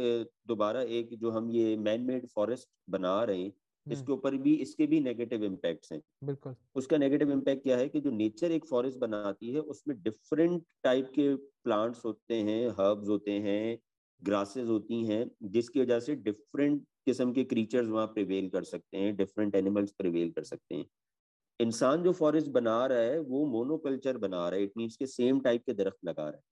दोबारा एक जो हम ये मैन मेड फॉरेस्ट बना रहे हैं हम्म। इसके ऊपर भी इसके भी नेगेटिव इम्पैक्ट्स हैं। बिल्कुल। उसका नेगेटिव इम्पैक्ट क्या है कि जो नेचर एक फॉरेस्ट बनाती है उसमें डिफरेंट टाइप के प्लांट्स होते हैं हर्ब्स होते हैं ग्रासेस होती हैं जिसकी वजह से डिफरेंट किस्म के क्रीचर्स वहाँ प्रिवेल कर सकते हैं डिफरेंट एनिमल्स प्रिवेल कर सकते हैं। इंसान जो फॉरेस्ट बना रहा है वो मोनोकल्चर बना रहा है इट मीन्स के सेम टाइप के दरख्त लगा रहा है।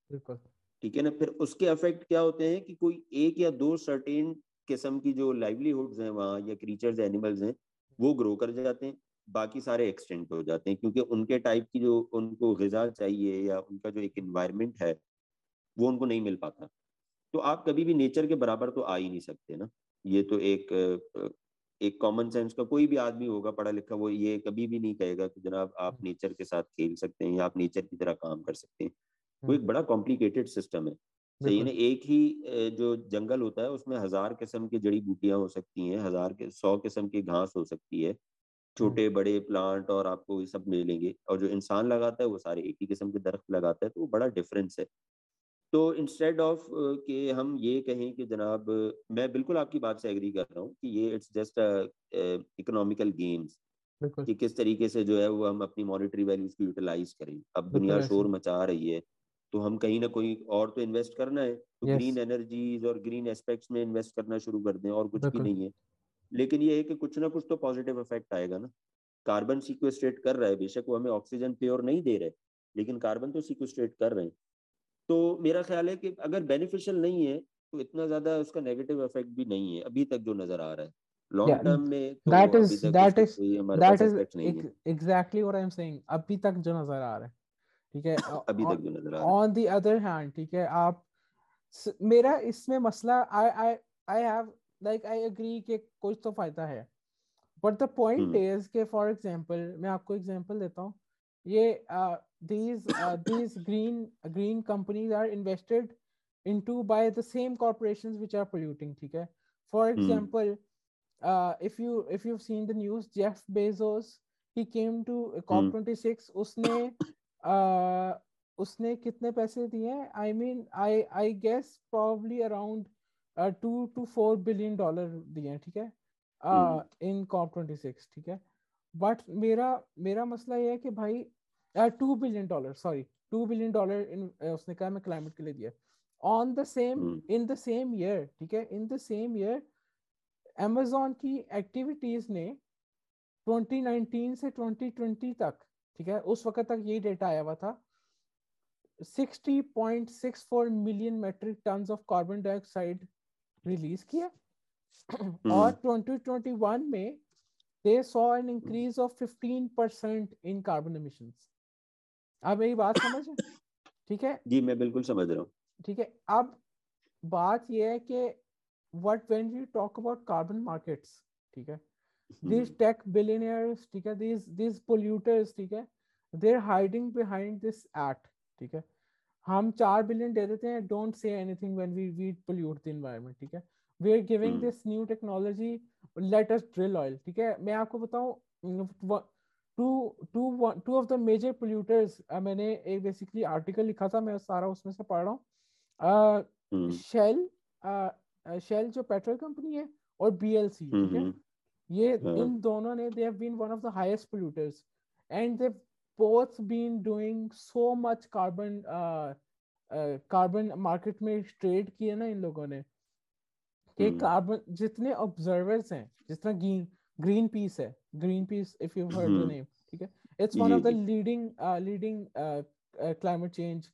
ठीक है ना? फिर उसके अफेक्ट क्या होते हैं कि कोई एक या दो सर्टेन किस्म की जो लाइवलीहुड्स हैं वहाँ या क्रीचर्स एनिमल्स हैं वो ग्रो कर जाते हैं बाकी सारे एक्सटेंट हो जाते हैं क्योंकि उनके टाइप की जो उनको गजा चाहिए या उनका जो एक इन्वायरमेंट है वो उनको नहीं मिल पाता। तो आप कभी भी नेचर के बराबर तो आ ही नहीं सकते ना। ये तो एक एक कॉमन सेंस का कोई भी आदमी होगा पढ़ा लिखा वो ये कभी भी नहीं कहेगा कि जनाब आप नेचर के साथ खेल सकते हैं या आप नेचर की तरह काम कर सकते हैं। वो एक बड़ा कॉम्प्लिकेटेड सिस्टम है। सही ना? एक ही जो जंगल होता है उसमें हज़ार किस्म की जड़ी बूटियाँ हो सकती हैं हज़ार के सौ किस्म की घास हो सकती है। छोटे बड़े प्लांट और आपको ये सब मिलेंगे और जो इंसान लगाता है वो सारे एक ही किस्म के दरख्त लगाता है तो वो बड़ा डिफरेंस है। तो इंस्टेड ऑफ़ कि हम ये कहें कि जनाब मैं बिल्कुल आपकी बात से एग्री कर रहा हूँ कि ये इट्स जस्ट इकोनॉमिकल गेम्स कि किस तरीके से जो है वो हम अपनी मॉनिटरी वैल्यूज़ को यूटिलाइज करें। अब दुनिया शोर मचा रही है तो हम कहीं ना कोई और तो इन्वेस्ट करना है तो ग्रीन एनर्जीज और ग्रीन एस्पेक्ट्स में इन्वेस्ट करना शुरू कर दें और कुछ भी नहीं है। लेकिन ये है कि कुछ ना कुछ तो पॉजिटिव इफ़ेक्ट आएगा ना। कार्बन सिक्वेस्ट्रेट कर रहा है बेशक वो हमें ऑक्सीजन प्योर नहीं दे रहे लेकिन कार्बन तो सिक्वेस्ट्रेट कर रहे हैं। तो मेरा ख्याल है कि अगर बेनिफिशियल नहीं है तो इतना ज़्यादा उसका नेगेटिव इफ़ेक्ट भी नहीं है अभी तक जो नज़र आ रहा है। लॉन्ग टर्म में तो that is that is that is exactly what I am saying अभी तक जो नज़र आ रहा है ठीक है? अभी तक जो नज़र आ रहा है। ऑन द अदर हैंड ठीक है आप मेरा इसमें मसला I I I have like I agree कि कुछ तो फ़ायदा है। बट द पॉइंट इज़ के फॉर एग्जांपल मैं आपको एग्जांपल देता हूँ ये these these green green companies are invested into by the same corporation which are polluting ठीक है? For example if you if you seen the news Jeff Bezos he came to COP twenty six उसने uh, उसने कितने पैसे दिए? I mean I I guess probably around two two four billion dollar दिए ठीक है? इन कॉप ट्वेंटी सिक्स ठीक है? बट मेरा मेरा मसला ये है कि भाई two billion dollar sorry two billion dollar in उसने कहा मैं क्लाइमेट के लिए दिया। On the same in the same year ठीक है in the same year Amazon की एक्टिविटीज़ ने 2019 से 2020 तक ठीक है उस वक्त तक ये डेटा आया हुआ था 60.64 million metric ton of carbon dioxide release किया। Hmm. और 2021 में they saw an increase of 15% in carbon emissions. आप मेरी बात समझ ठीक है? जी मैं बिल्कुल समझ रहा हूँ। ठीक है अब बात ये है कि what when we talk about carbon markets ठीक है? these tech billionaires ठीक है? These these polluters ठीक है? They're hiding behind this act ठीक है? हम चार बिलियन दे देते हैं don't say anything when we we pollute the environment ठीक है? We are giving this new technology let us drill oil ठीक है? मैं आपको बताऊँ two two two of the major polluters मैंने एक बेसिकली आर्टिकल लिखा था मैं सारा उसमें से पढ़ रहा हूँ। शेल शेल जो पेट्रोल कंपनी है और बीएलसी ठीक है? ये इन दोनों ने they have been one of the highest polluters and they both been doing so much carbon carbon uh, market uh, में ट्रेड किए ना इन लोगों ने। कि कार्बन जितने ऑब्जर्वर्स हैं जितना ग्रीन ग्रीन पीस है Greenpeace if you heard the name ठीक है? It's one of the leading leading climate change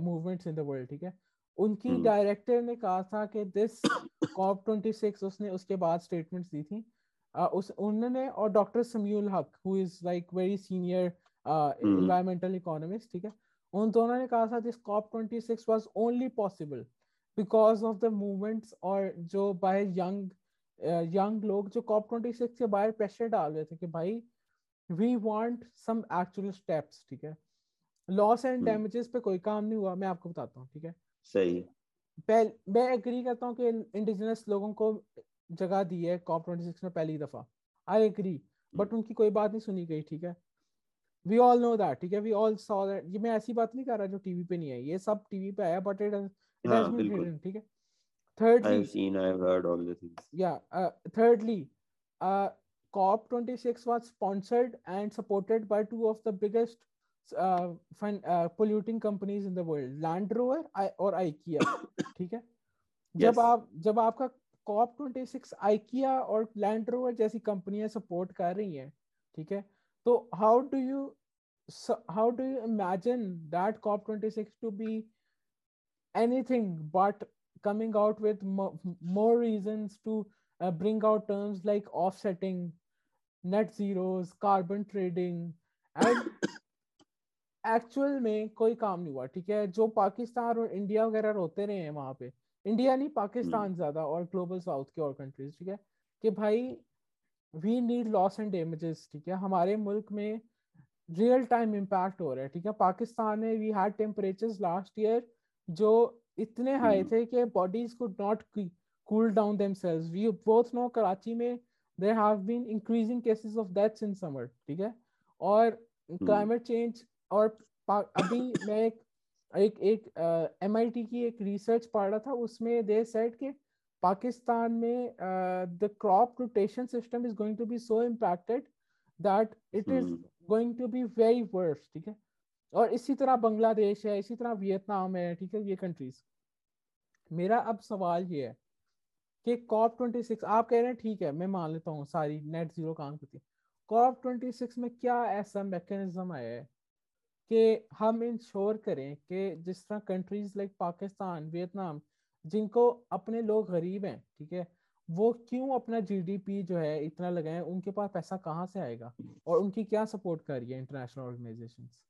movements in the world ठीक है? उनकी डायरेक्टर ने कहा था कि दिस कॉप 26 उसने उसके बाद स्टेटमेंट्स दी थी। Uh, उस उन्होंने और doctor Saleemul Huq who is like very senior environmental economist ठीक है? उन दोनों ने कहा था this COP 26 was only possible because of the movements और जो बाय यंग यंग लोग जो कॉप ट्वेंटी सिक्स के बाहर प्रेशर डाल रहे थे कि भाई we want some actual steps ठीक है? लॉस एंड डैमेजेस पे कोई काम नहीं हुआ मैं आपको बताता हूँ ठीक है? सही। मैं एग्री करता हूँ कि इंडिजिनस लोगों को जगह दी है कॉप ट्वेंटी सिक्स में पहली दफ़ा। आई एग्री बट उनकी कोई बात नहीं सुनी गई ठीक है? वी ऑल नो दैट ठीक है? वी ऑल सॉ दैट ये मैं ऐसी बात नहीं कर रहा जो टीवी पे नहीं है ये सब टीवी पे आया but it polluting companies in the world Land Rover और आईकिया ठीक है? जब आप जब आपका कॉप ट्वेंटी सिक्स आईकिया और लैंड रोवर जैसी कंपनियाँ सपोर्ट कर रही है ठीक है? तो how do you how do you imagine that COP twenty six to be anything but coming out with mo more reasons to uh, bring out terms like offsetting net zeros carbon trading and actual में कोई काम नहीं हुआ ठीक है? जो पाकिस्तान और इंडिया वगैरह रोते रहे हैं वहाँ पे इंडिया नहीं पाकिस्तान ज़्यादा और ग्लोबल साउथ के और कंट्रीज़ ठीक है? कि भाई we need loss and damages ठीक है? हमारे मुल्क में रियल टाइम इम्पैक्ट हो रहा है ठीक है? पाकिस्तान में we had temperatures last year जो इतने हाई थे कि bodies could not cool down themselves we both know Karachi में there have been increasing cases of deaths in summer ठीक है? और क्लाइमेट चेंज और अभी मैं एक एक एक एम uh, की एक रिसर्च पढ़ रहा था उसमें दे सेड के पाकिस्तान में the crop rotation system is going to be so impacted that it is going to be very worse ठीक है? और इसी तरह बांग्लादेश है, इसी तरह वियतनाम है, ठीक है, ये कंट्रीज़ मेरा अब सवाल ये है कि कॉप ट्वेंटी सिक्स आप कह रहे हैं ठीक है, मैं मान लेता हूँ सारी नेट ज़ीरो काम करती कॉप ट्वेंटी सिक्स में क्या ऐसा मैकेनिज्म आया है कि हम इंश्योर करें कि जिस तरह कंट्रीज़ लाइक पाकिस्तान, वियतनाम, जिनको अपने लोग गरीब हैं, ठीक है, वो क्यों अपना जीडीपी जो है इतना लगाए, उनके पास पैसा कहाँ से आएगा? और उनकी क्या सपोर्ट कर रही है इंटरनेशनल ऑर्गेनाइजेशंस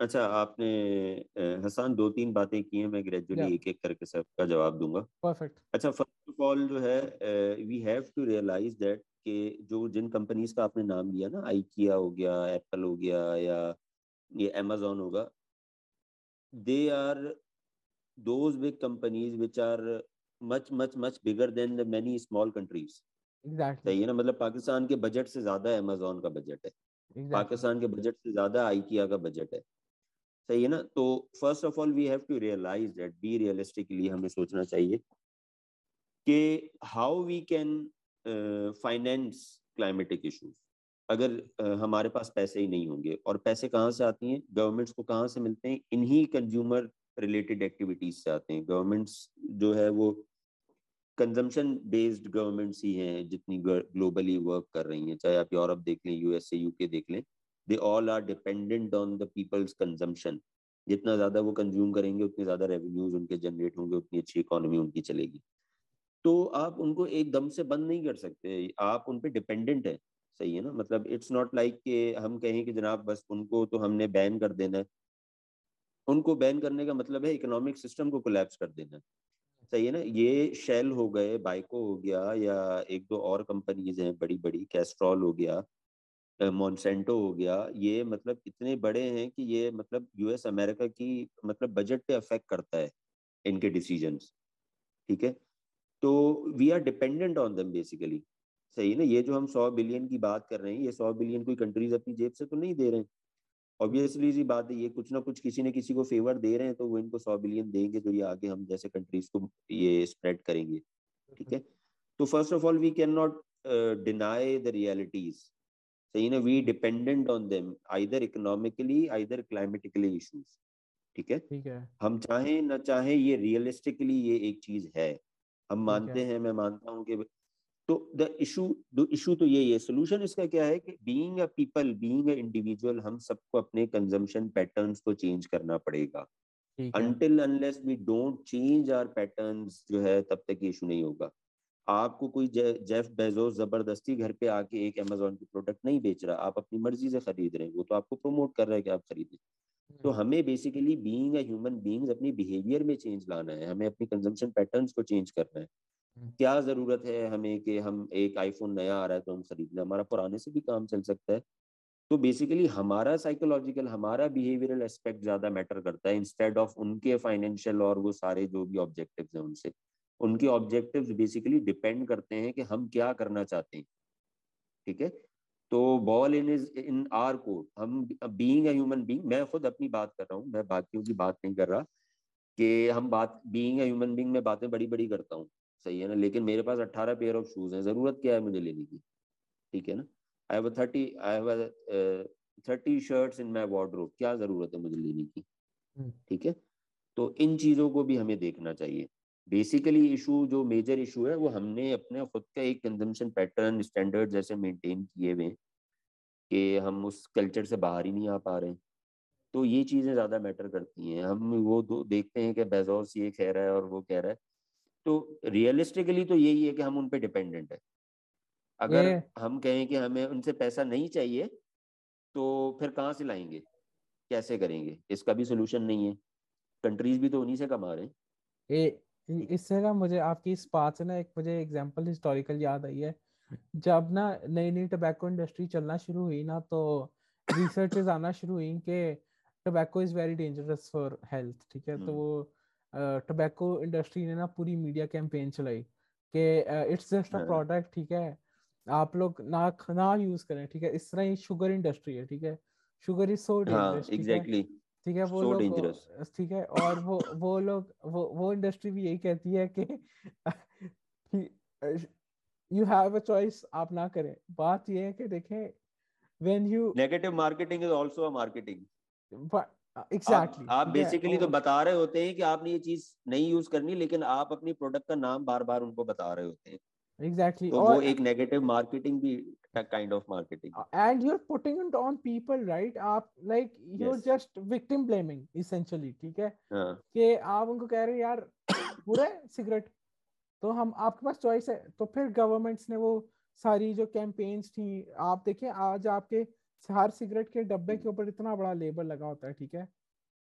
अच्छा आपने हसन दो तीन बातें की हैं मैं ग्रेजुअली एक एक करके सबका जवाब दूँगा। परफेक्ट। अच्छा फ़र्स्ट ऑफ़ ऑल जो है we have to realise that कि जो जिन कंपनीज़ का आपने नाम लिया ना आईकिया हो गया एप्पल हो गया या ये अमेजोन होगा they are those big companies which are much much much bigger than the many small countries सही है ना? मतलब पाकिस्तान के बजट से ज़्यादा अमेजोन का बजट है। Exactly. पाकिस्तान के बजट से ज़्यादा आईकिया का बजट है। सही है ना? तो first of all we have to realise that be realistically हमें सोचना चाहिए कि how we can finance climatic issues अगर uh, हमारे पास पैसे ही नहीं होंगे और पैसे कहाँ से आती हैं? गवर्नमेंट्स को कहाँ से मिलते हैं? इन्हीं कंज्यूमर रिलेटेड एक्टिविटीज़ से आते हैं। गवर्नमेंट्स जो है वो कंजम्पशन बेस्ड गवर्नमेंट्स ही हैं जितनी ग्लोबली वर्क कर रही हैं। चाहे आप यूरोप देख लें यूएसए यूके देख लें। They all are dependent on the people's consumption जितना ज़्यादा वो कंज्यूम करेंगे, उतने ज़्यादा रेवेन्यूज उनके जनरेट होंगे, उतनी अच्छी इकोनॉमी उनकी चलेगी। तो आप उनको एकदम से बंद नहीं कर सकते। आप उन पर डिपेंडेंट है। सही है ना? मतलब इट्स नॉट लाइक कि हम कहें कि जनाब बस उनको तो हमने बैन कर देना है। उनको बैन करने का मतलब है इकोनॉमिक सिस्टम को कोलैप्स कर देना। सही है ना? ये शेल हो गए बाइको हो गया, या एक दो और कंपनीज़ हैं बड़ी बड़ी कैस्ट्रॉल हो गया। मॉन्सेंटो हो गया ये मतलब इतने बड़े हैं कि ये मतलब यूएस अमेरिका की मतलब बजट पे अफेक्ट करता है इनके डिसीजंस ठीक है? तो we are dependent on them basically सही है ना? ये जो हम सौ बिलियन की बात कर रहे हैं ये सौ बिलियन कोई कंट्रीज़ अपनी जेब से तो नहीं दे रहे हैं। ऑब्वियसली सी बात है ये कुछ ना कुछ किसी ने किसी को फेवर दे रहे हैं तो वो इनको सौ बिलियन देंगे तो ये आगे हम जैसे कंट्रीज़ को ये स्प्रेड करेंगे ठीक है? तो first of all we can not deny the realities सही ना we dependent on them either economically either climatically issues ठीक है? ठीक है। हम चाहें ना चाहें ये रियलिस्टिकली ये एक चीज़ है। हम मानते हैं। मैं मानता हूँ कि तो द इशू द इशू तो यही है। सोल्यूशन इसका क्या है कि being a people being a individual हम सबको अपने कंजम्पशन पैटर्न्स को चेंज करना पड़ेगा। Until unless we don't change our patterns जो है तब तक ये इशू नहीं होगा। आपको कोई जेफ बेजोस ज़बरदस्ती घर पे आके एक अमेजोन की प्रोडक्ट नहीं बेच रहा आप अपनी मर्ज़ी से खरीद रहे हैं वो तो आपको प्रमोट कर रहा है कि आप खरीदें तो हम्म। हमें basically being a human beings अपनी बिहेवियर में चेंज लाना है हमें अपनी कंजम्पशन पैटर्न्स को चेंज करना है हम्म। क्या ज़रूरत है हमें कि हम एक आईफोन नया आ रहा है तो हम खरीद लें हमारा पुराने से भी काम चल सकता है तो बेसिकली हमारा साइकोलॉजिकल हमारा बिहेवियरल एस्पेक्ट ज़्यादा मैटर करता है इंस्टेड ऑफ़ उनके फाइनेंशियल और वो सारे जो भी ऑब्जेक्टिव्स हैं उनसे उनके ऑब्जेक्टिव्स बेसिकली डिपेंड करते हैं कि हम क्या करना चाहते हैं। ठीक है? तो ball in is in our court हम बीइंग अ ह्यूमन बीइंग मैं खुद अपनी बात कर रहा हूँ मैं बाकियों की बात नहीं कर रहा कि हम बात बीइंग अ ह्यूमन बीइंग में बातें बड़ी बड़ी करता हूँ। सही है ना? लेकिन मेरे पास अट्ठारह पेयर ऑफ़ शूज़ हैं ज़रूरत क्या है मुझे लेने की? ठीक है ना? I have thirty I have thirty shirts in my wardrobe क्या ज़रूरत है मुझे लेने की? हम्म। ठीक है? तो इन चीज़ों को भी हमें देखना चाहिए। बेसिकली इशू जो मेजर इशू है वो हमने अपने खुद का एक कंजम्पशन पैटर्न स्टैंडर्ड जैसे मेंटेन किए हुए कि हम उस कल्चर से बाहर ही नहीं आ पा रहे तो ये चीज़ें ज़्यादा मैटर करती हैं। हम वो दो देखते हैं कि बेजोस ये कह रहा है और वो कह रहा है। तो रियलिस्टिकली तो यही है कि हम उन पर डिपेंडेंट है। अगर हम कहें कि हमें उनसे पैसा नहीं चाहिए तो फिर कहाँ से लाएँगे? कैसे करेंगे? इसका भी सोल्यूशन नहीं है। कंट्रीज़ भी तो उन्हीं से कमा रहे हैं। इससे ना मुझे आपकी इस बात से ना एक मुझे एग्जांपल हिस्टोरिकल याद आई है। जब ना नई नई टबैको इंडस्ट्री चलना शुरू हुई ना तो रिसर्चेस आना शुरू हुई कि tobacco is very dangerous for health ठीक है? तो हम्म। वो टबैको इंडस्ट्री ने ना पूरी मीडिया कैंपेन चलाई कि इट्स जस्ट अ हाँ। प्रोडक्ट ठीक है? आप लोग ना ना यूज़ करें ठीक है? इस तरह ही शुगर इंडस्ट्री है ठीक है? शुगर इज़ सो हाँ डेंजरस है? एग्जैक्टली ठीक है वो So लोग ठीक है और वो वो लोग वो वो इंडस्ट्री भी यही कहती है कि यू हैव अ चॉइस आप ना करें। बात ये है कि देखें when you negative marketing is also a marketing exactly आप बेसिकली तो बता रहे होते हैं कि आपने ये चीज़ नहीं यूज़ करनी लेकिन आप अपनी प्रोडक्ट का नाम बार बार उनको बता रहे होते हैं। एग्जैक्टली तो वो और एक नेगेटिव मार्केटिंग भी kind of marketing and you're putting it on people right? आप like you're Yes. just victim blaming essentially ठीक है? हाँ। कि आप उनको कह रहे हैं यार बुरा सिगरेट? तो हम आपके पास चॉइस है। तो फिर गवर्नमेंट्स ने वो सारी जो कैंपेन्स थी आप देखिए आज आपके हर सिगरेट के डब्बे के ऊपर इतना बड़ा लेबल लगा होता है ठीक है?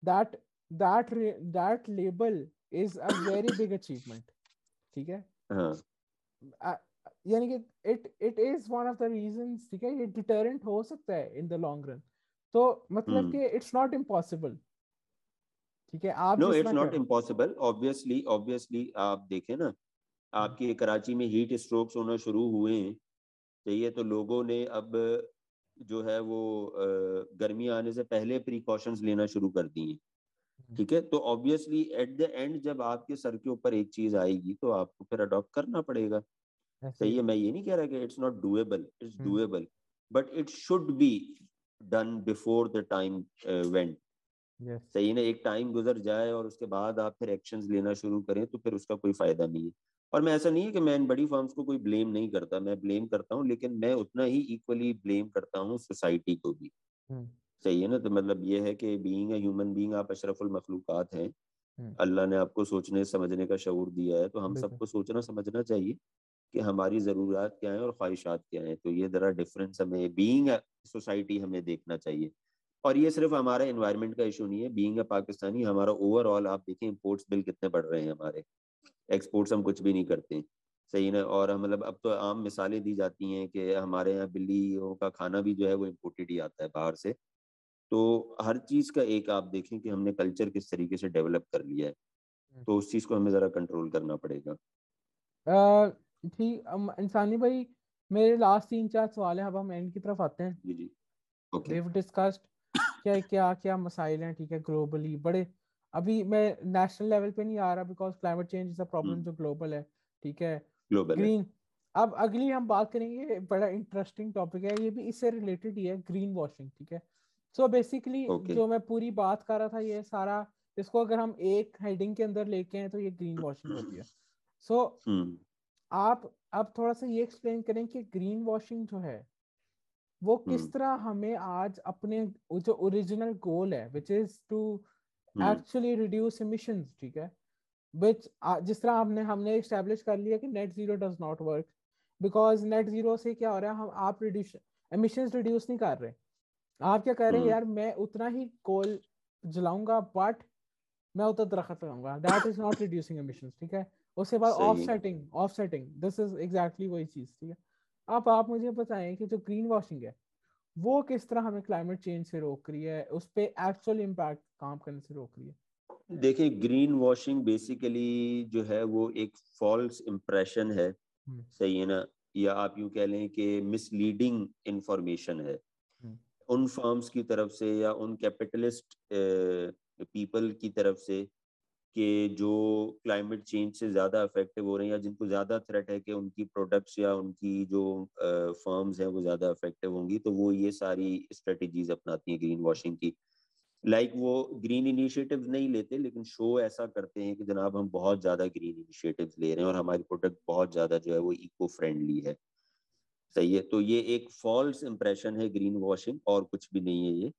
That that that label is a very big achievement ठीक है? हाँ। यानी कि it it is one of the reasons ठीक है ये डिटरेंट हो सकता है इन द लॉन्ग रन तो मतलब हम्म। कि इट्स नॉट इम्पॉसिबल ठीक है आप know it's not impossible obviously obviously आप देखें ना आपकी कराची में हीट स्ट्रोक्स होना शुरू हुए हैं चाहिए तो लोगों ने अब जो है वो गर्मी आने से पहले प्रिकॉशंस लेना शुरू कर दी हैं। ठीक है? तो ऑब्वियसली एट द एंड जब आपके सर के ऊपर एक चीज़ आएगी तो आपको फिर अडॉप्ट करना पड़ेगा। सही है। मैं ये नहीं कह रहा कि it's not doable it's hmm. Doable but it should be done before the time went सही ना? एक टाइम गुजर जाए और उसके बाद आप फिर एक्शंस लेना शुरू करें तो फिर उसका कोई फ़ायदा नहीं है। और मैं ऐसा नहीं है कि मैं इन बड़ी फर्म्स को कोई ब्लेम नहीं करता मैं ब्लेम करता हूँ लेकिन मैं उतना ही इक्वली ब्लेम करता हूँ सोसाइटी को भी। सही है ना? तो मतलब ये है कि बीइंग ह्यूमन बीइंग आप अशरफुल मखलूकात हैं। हम्म। अल्लाह ने आपको सोचने समझने का शऊर दिया है तो हम सबको सोचना समझना चाहिए कि हमारी ज़रूरत क्या है और ख्वाहिशात क्या हैं। तो ये ज़रा डिफरेंस हमें बीइंग सोसाइटी हमें देखना चाहिए। और ये सिर्फ़ हमारा इन्वायरमेंट का इशू नहीं है। बीइंग अ पाकिस्तानी हमारा ओवरऑल आप देखें इम्पोर्ट्स बिल कितने बढ़ रहे हैं हमारे। एक्सपोर्ट्स हम कुछ भी नहीं करते। सही ना? और मतलब अब तो आम मिसालें दी जाती हैं कि हमारे यहाँ बिल्लियों का खाना भी जो है वो इम्पोर्टेड ही आता है बाहर से। तो हर चीज़ का एक आप देखें कि हमने कल्चर किस तरीके से डेवलप कर लिया है तो उस चीज़ को हमें जरा कंट्रोल करना पड़ेगा। ठीक इंसानी भाई मेरे लास्ट तीन चार सवाल हैं अब हम एंड की तरफ़ आते हैं। जी जी। ओके। We've discussed क्या क्या क्या मसाइल हैं ठीक है ग्लोबली बड़े अभी मैं नेशनल लेवल पे नहीं आ रहा because climate change is a problem. जो ग्लोबल है ठीक है। ग्लोबल ग्रीन अब अगली हम बात करेंगे बड़ा इंटरेस्टिंग टॉपिक है ये भी इससे रिलेटेड ही है ग्रीन वॉशिंग ठीक है। So basically Okay. जो मैं पूरी बात कर रहा था ये सारा इसको अगर हम एक हेडिंग के अंदर लेके हैं तो ये ग्रीन वॉशिंग होती है। सो हम्म आप अब थोड़ा सा ये एक्सप्लेन करें कि ग्रीन वॉशिंग जो है वो किस हम्म। तरह हमें आज अपने जो ओरिजिनल गोल है which is to actually reduce emissions ठीक है? Uh, जिस तरह हमने हमने एस्टेब्लिश कर लिया कि net zero does not work because net zero से क्या हो रहा है हम आप रिड्यूस emissions रिड्यूस नहीं कर रहे। आप क्या कह रहे हैं हम्म। यार मैं उतना ही कोल जलाऊँगा बट मैं उतना दरख्त लगाऊँगा। That is not reducing emissions ठीक है? उसके बाद offsetting offsetting this is exactly वही चीज़ ठीक है? अब आप मुझे बताएँ कि जो ग्रीन वॉशिंग है वो किस तरह हमें क्लाइमेट चेंज से रोक रही है? उस पे एक्चुअल इम्पैक्ट काम करने से रोक रही है। देखिए ग्रीन वॉशिंग बेसिकली जो है वो एक फॉल्स इम्प्रेशन है। हम्म। सही है ना? या आप यूँ कह लें कि मिसलीडिंग इंफॉर्मेशन है। उन फर्म्स की तरफ़ से या उन कैपिटलिस्ट पीपल की तरफ़ से कि जो क्लाइमेट चेंज से ज़्यादा अफेक्टिव हो रहे हैं या जिनको ज़्यादा थ्रेट है कि उनकी प्रोडक्ट्स या उनकी जो फर्म्स हैं वो ज़्यादा अफेक्टिव होंगी तो वो ये सारी स्ट्रेटजीज अपनाती हैं ग्रीन वॉशिंग की। लाइक like वो ग्रीन इनिशिएटिव्स नहीं लेते, लेकिन शो ऐसा करते हैं कि जनाब हम बहुत ज़्यादा ग्रीन इनिशिएटिव्स ले रहे हैं और हमारी प्रोडक्ट बहुत ज़्यादा जो है वो इको फ्रेंडली है। सही है? तो ये एक फॉल्स इम्प्रेशन है ग्रीन वॉशिंग और कुछ भी नहीं है ये।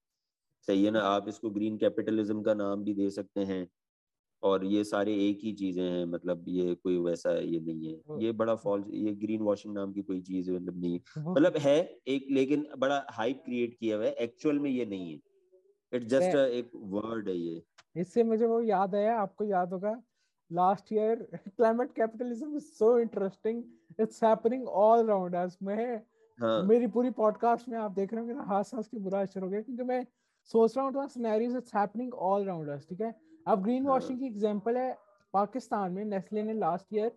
सही है ना? आप इसको ग्रीन कैपिटलिज्म का नाम भी दे सकते हैं और ये सारे एक ही चीज़ें हैं मतलब ये कोई वैसा ये नहीं है। ये बड़ा फॉल्स ये ग्रीन वॉशिंग नाम की कोई चीज़ मतलब नहीं है। मतलब है एक लेकिन बड़ा हाइप क्रिएट किया हुआ है। एक्चुअल में ये नहीं है। इट्स जस्ट एक वर्ड है ये। इससे मुझे वो याद आया आपको याद होगा last year climate capitalism is so interesting it's happening all around us मैं हाँ। मेरी पूरी पॉडकास्ट में आप देख रहे हो मेरा हाथ हंस के बुरा असर हो गया क्योंकि मैं सोच रहा हूँ थोड़ा scenarios it's happening all around us ठीक है? अब ग्रीन हाँ। वॉशिंग की एग्जांपल है पाकिस्तान में नेस्ले ने लास्ट ईयर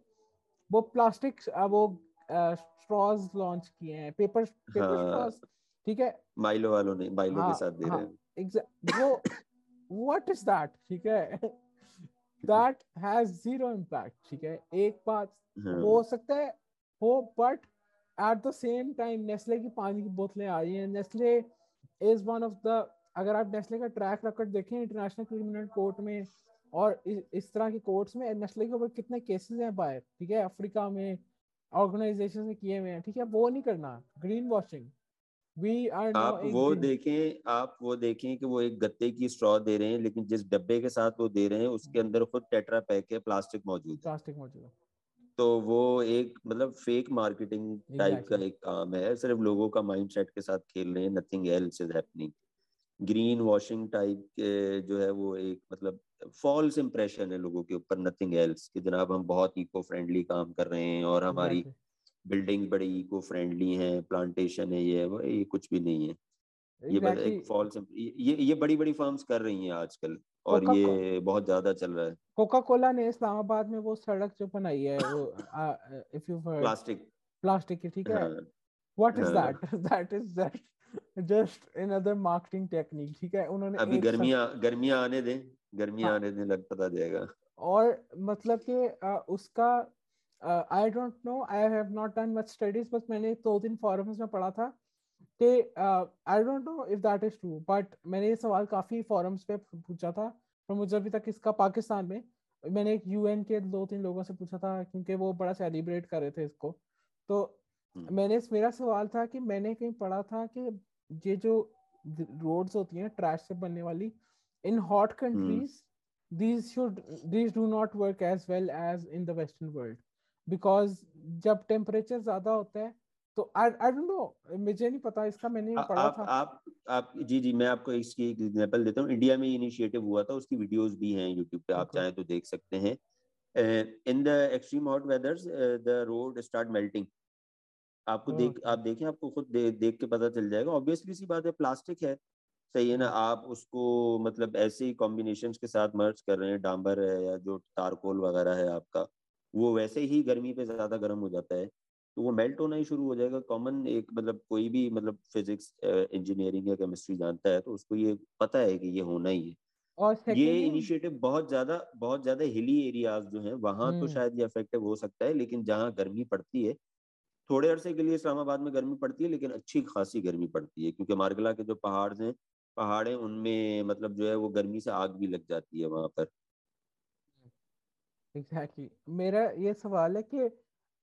वो प्लास्टिक वो स्ट्रॉज लॉन्च किए हैं पेपर पेपर हाँ। स्ट्रॉज ठीक है? माइलो वालों ने माइलो हाँ, के साथ दे हाँ। रहे हैं। एग्जैक्ट वो व्हाट इज़ दैट ठीक है? दैट हैज़ ज़ीरो इम्पैक्ट ठीक है? एक बात हाँ, हो सकता है हो but at the same time Nestle की पानी की बोतलें आ रही हैं। Nestle is one of the अगर आप नेस्ले का ट्रैक रिकॉर्ड देखें इंटरनेशनल क्रिमिनल कोर्ट में और इस, इस तरह के कोर्ट्स में नेस्ले के ऊपर कितने केसेस हैं बाहर ठीक है? अफ्रीका में ऑर्गेनाइजेशन ने किए हुए हैं ठीक है? वो नहीं करना ग्रीन वॉशिंग वी आर आप वो देखें आप वो देखें कि वो एक गत्ते की स्ट्रॉ दे रहे हैं लेकिन जिस डब्बे के साथ वो दे रहे हैं उसके अंदर खुद टेट्रा पैक है प्लास्टिक मौजूद है। प्लास्टिक मौजूद है। तो वो एक मतलब फेक मार्केटिंग टाइप का एक काम है सिर्फ़ लोगों का माइंडसेट के साथ खेल रहे हैं nothing else is happening green washing type के जो है वो एक मतलब फॉल्स इंप्रेशन है लोगों के ऊपर नथिंग एल्स कि जनाब हम बहुत इको फ्रेंडली काम कर रहे हैं और हमारी बिल्डिंग बड़ी इको फ्रेंडली है प्लांटेशन है ये वो ये कुछ भी नहीं है। ये बस एक फॉल्स ये ये बड़ी बड़ी फर्म्स कर रही हैं आजकल। और ये बहुत ज़्यादा चल रहा है। कोका कोला ने इस्लामाबाद में वो सड़क जो बनाई है वो इफ़ यू प्लास्टिक। प्लास्टिक की ठीक है? What is. That that is that just another marketing technique ठीक है? उन्होंने अभी गर्मियाँ गर्मियाँ आने दें गर्मियाँ हाँ। आने दें लग पता जाएगा। और मतलब कि उसका I don't know I have not done much studies बस मैंने दो तीन फॉरम्स में पढ़ा था। कि I don't know if that is true but मैंने ये सवाल काफ़ी फॉरम्स पे पूछा था पर मुझे अभी तक इसका पाकिस्तान में मैंने एक यूएन के दो तीन लोगों से पूछा था क्योंकि वो बड़ा सेलिब्रेट कर रहे थे इसको तो हम्म। मैंने मेरा सवाल था कि मैंने कहीं पढ़ा था कि ये जो रोड्स होती हैं ट्रैश से बनने वाली इन hot countries these should these do not work as well as in the western world because जब टेम्परेचर ज़्यादा होता है तो आई आई डोंट नो मुझे नहीं पता इसका मैंने आ- पढ़ा आप था। आप आप जी जी मैं आपको इसकी एक एग्जांपल देता हूँ। इंडिया में इनिशिएटिव हुआ था उसकी वीडियोस भी हैं यूट्यूब पे आप. चाहें तो देख सकते हैं। In the extreme hot weathers the road start melting आपको देख आप देखें आपको खुद दे, देख के पता चल जाएगा। ऑब्वियसली सी बात है प्लास्टिक है। सही है ना? आप उसको मतलब ऐसे ही कॉम्बिनेशन के साथ मर्ज कर रहे हैं डांबर है या जो तारकोल वगैरह है आपका वो वैसे ही गर्मी पे ज़्यादा गर्म हो जाता है। तो वो मेल्ट होना ही शुरू हो जाएगा कॉमन एक मतलब कोई भी मतलब फिजिक्स इंजीनियरिंग या केमिस्ट्री जानता है तो उसको ये पता है कि ये होना ही है और ये इनिशिएटिव बहुत ज़्यादा बहुत ज़्यादा हिली एरियाज़ जो हैं वहाँ तो हम्म। शायद ये इफ़ेक्टिव हो सकता है लेकिन जहाँ गर्मी पड़ती है थोड़े अरसे के लिए इस्लामाबाद में गर्मी पड़ती है लेकिन अच्छी खासी गर्मी पड़ती है क्योंकि मार्गला के जो पहाड़ हैं पहाड़ हैं उनमें मतलब जो है वो गर्मी से आग भी लग जाती है वहाँ पर एग्जैक्टली exactly. मेरा ये सवाल है कि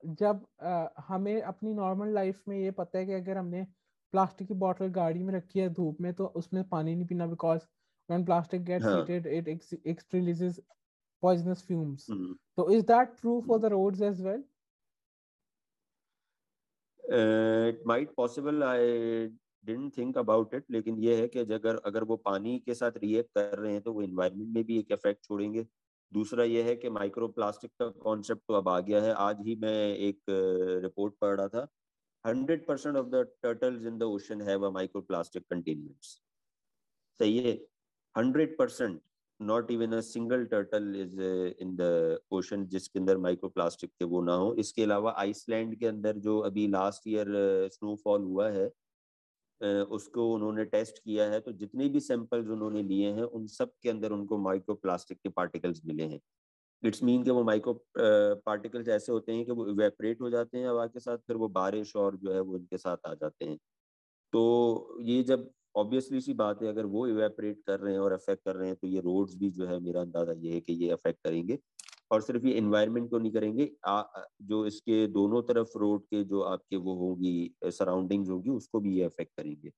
जब अ, हमें अपनी नॉर्मल लाइफ में ये पता है कि अगर हमने प्लास्टिक की बोतल गाड़ी में रखी है धूप में तो उसमें पानी नहीं पीना because when plastic gets. Heated it it releases poisonous fumes. तो is that true for the roads as well it might possible I didn't think about it लेकिन ये है कि अगर अगर वो पानी के साथ रिएक्ट कर रहे हैं तो वो इन्वायरमेंट में भी एक इफ़ेक्ट छोड़ेंगे। दूसरा यह है कि माइक्रो प्लास्टिक का कॉन्सेप्ट तो अब आ गया है। आज ही मैं एक रिपोर्ट पढ़ रहा था। Hundred percent of the turtles in the ocean have micro plastic containments सही है? Hundred percent not even a single turtle is in the ocean जिसके अंदर माइक्रो प्लास्टिक के वो ना हो। इसके अलावा आइसलैंड के अंदर जो अभी लास्ट ईयर स्नोफॉल हुआ है उसको उन्होंने टेस्ट किया है तो जितने भी सैंपल्स उन्होंने लिए हैं, उन सब के अंदर उनको माइक्रो प्लास्टिक के पार्टिकल्स मिले हैं। इट्स मीन कि वो माइक्रो पार्टिकल्स ऐसे होते हैं कि वो इवेपरेट हो जाते हैं हवा के साथ, फिर वो बारिश और जो है वो इनके साथ आ जाते हैं। तो ये जब ऑब्वियसली सी बात है, अगर वो इवेपरेट कर रहे हैं और अफेक्ट कर रहे हैं तो ये रोड्स भी जो है मेरा अंदाज़ा ये है कि ये अफेक्ट करेंगे। और सिर्फ़ ये इन्वायरमेंट को नहीं करेंगे आ, जो इसके दोनों तरफ़ रोड के जो आपके वो होगी सराउंडिंग्स होगी उसको भी ये अफेक्ट करेंगे।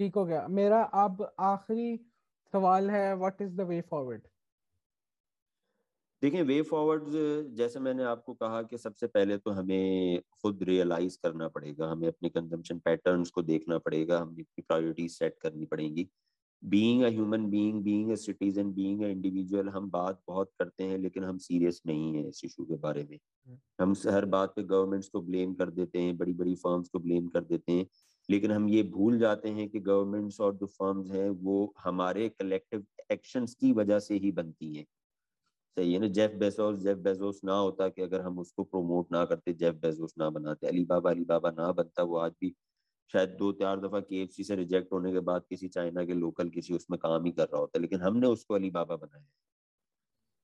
ठीक हो गया। मेरा अब आखिरी सवाल है what is the way forward देखें वे फॉरवर्ड जैसे मैंने आपको कहा कि सबसे पहले तो हमें खुद रियलाइज़ करना पड़ेगा हमें अपने कंजम्पशन पैटर्न्स को देखना पड़ेगा हमें अपनी प्रायोरिटी सेट करनी पड़ेंगी। Being a human being being a citizen being a individual हम बात बहुत करते हैं, लेकिन हम सीरियस नहीं है इस इशू के बारे में। हम हर बात पे गवर्नमेंट्स को ब्लेम कर देते हैं बड़ी बड़ी फर्म्स को ब्लेम कर देते हैं, लेकिन हम ये भूल जाते हैं कि गवर्नमेंट्स और जो फर्म्स हैं, वो हमारे कलेक्टिव एक्शंस की वजह से ही बनती हैं सही है ना जेफ बेजोस जेफ बेजोस ना होता कि अगर हम उसको प्रोमोट ना करते जेफ बेजोस ना बनाते अली बाबा अली बाबा ना बनता, वो आज भी शायद दो चार दफ़ा के से रिजेक्ट होने के बाद किसी चाइना के लोकल किसी उसमें काम ही कर रहा होता है, लेकिन हमने उसको अली बाबा बनाया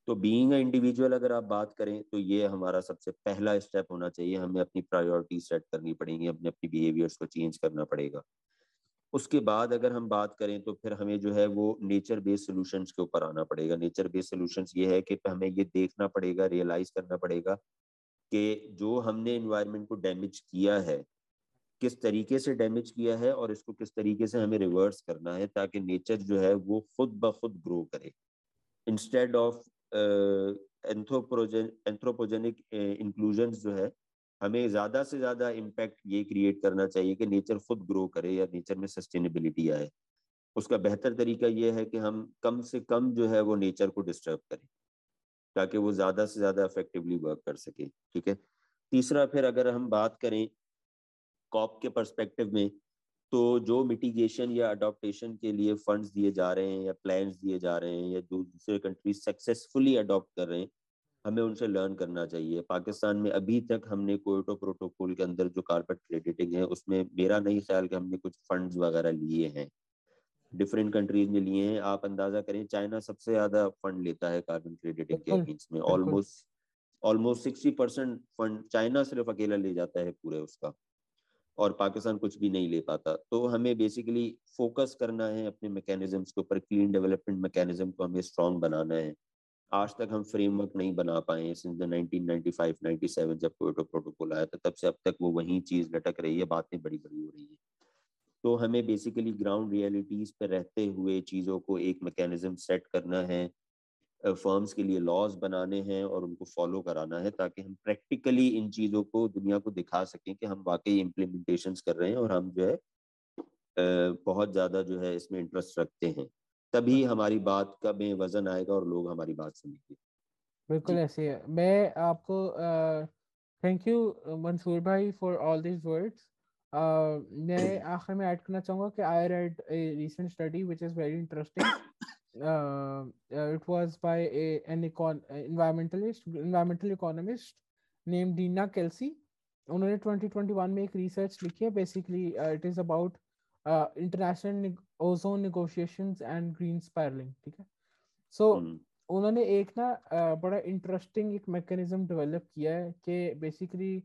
तो बीइंग अ इंडिविजुअल अगर आप बात करें तो ये हमारा सबसे पहला स्टेप होना चाहिए। हमें अपनी प्रायोरिटी सेट करनी पड़ेगी, अपने, अपनी बिहेवियर्स को चेंज करना पड़ेगा। उसके बाद अगर हम बात करें तो फिर हमें जो है वो नेचर बेस्ड सोल्यूशंस के ऊपर आना पड़ेगा। नेचर बेस्ड सोल्यूशंस ये है कि हमें ये देखना पड़ेगा रियलाइज़ करना पड़ेगा कि जो हमने इन्वायरमेंट को डैमेज किया है किस तरीके से डैमेज किया है और इसको किस तरीके से हमें रिवर्स करना है ताकि नेचर जो है वो खुद ब खुद ग्रो करे। इंस्टेड ऑफ़ एंथ्रोपोजेनिक इंक्लूजन जो है, हमें ज़्यादा से ज़्यादा इम्पैक्ट ये क्रिएट करना चाहिए कि नेचर खुद ग्रो करे या नेचर में सस्टेनेबिलिटी आए। उसका बेहतर तरीका ये है कि हम कम से कम जो है वो नेचर को डिस्टर्ब करें, ताकि वो ज़्यादा से ज़्यादा इफेक्टिवली वर्क कर सके, ठीक है? तीसरा फिर अगर हम बात करें कॉप के परस्पेक्टिव में तो जो मिटिगेशन या अडोप्टेशन के लिए फंड्स दिए जा रहे हैं या प्लान्स दिए जा रहे हैं या दूसरे कंट्रीज़ सक्सेसफुली अडॉप्ट कर रहे हैं हमें उनसे लर्न करना चाहिए। पाकिस्तान में अभी तक हमने कोयटो प्रोटोकॉल के अंदर जो कारपेट क्रेडिटिंग है उसमें मेरा नहीं ख्याल कि हमने कुछ फंड्स वगैरह लिए हैं। डिफरेंट कंट्रीज़ में लिए हैं। आप अंदाज़ा करें चाइना सबसे ज़्यादा फंड लेता है कार्बन क्रेडिटिंग के अगेंस्ट में। Almost almost sixty percent fund China सिर्फ़ अकेला ले जाता है पूरे उसका। और पाकिस्तान कुछ भी नहीं ले पाता। तो हमें बेसिकली फोकस करना है अपने मैकेनिज्म्स के ऊपर क्लीन डेवलपमेंट मैकेनिज्म को हमें स्ट्रॉन्ग बनाना है। आज तक हम फ्रेमवर्क नहीं बना पाए सिंस द 1995 97 जब कोयटो प्रोटोकॉल आया था, तब से अब तक वो वही चीज़ लटक रही है, बातें बड़ी बड़ी हो रही है। तो हमें बेसिकली ग्राउंड रियलिटीज पर रहते हुए चीज़ों को एक मैकेनिज्म सेट करना है। फर्म्स के लिए लॉज बनाने हैं और उनको फॉलो कराना है ताकि हम प्रैक्टिकली इन चीज़ों को दुनिया को दिखा सकें कि हम वाकई इम्प्लीमेंटेशन कर रहे हैं और हम जो है बहुत ज़्यादा जो है इसमें इंटरेस्ट रखते हैं। तभी हमारी बात का में वज़न आएगा और लोग हमारी बात सुनेंगे। बिल्कुल ऐसे है मैं आपको थैंक यू मंसूर भाई फॉर ऑल दिस वर्ड्स मैं आखिर में ऐड करना चाहूँगा कि I read a recent study which is very interesting it was by an environmentalist environmental economist name Deena Kelsey उन्होंने 2021 में एक रिसर्च लिखी है. Basically it is about international ozone negotiations and green spiralling ठीक है? सो so, उन्होंने एक ना uh, बड़ा इंटरेस्टिंग एक मैकेनिज्म डेवलप किया है कि basically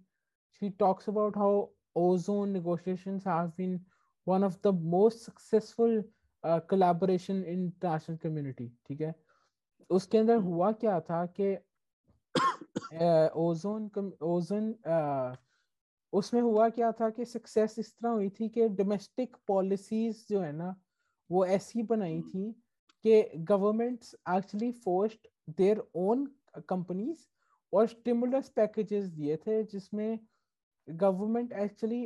she talks about how ozone negotiations have been one of the most successful collaboration in international community ठीक है? उसके अंदर हुआ क्या था कि ओजोन ओजोन उसमें हुआ क्या था कि सक्सेस इस तरह हुई थी कि डोमेस्टिक पॉलिसीज़ जो है ना वो ऐसी बनाई हम्म। थी कि governments actually forced their own companies और स्टिमुलस पैकेजेस दिए थे जिसमें government actually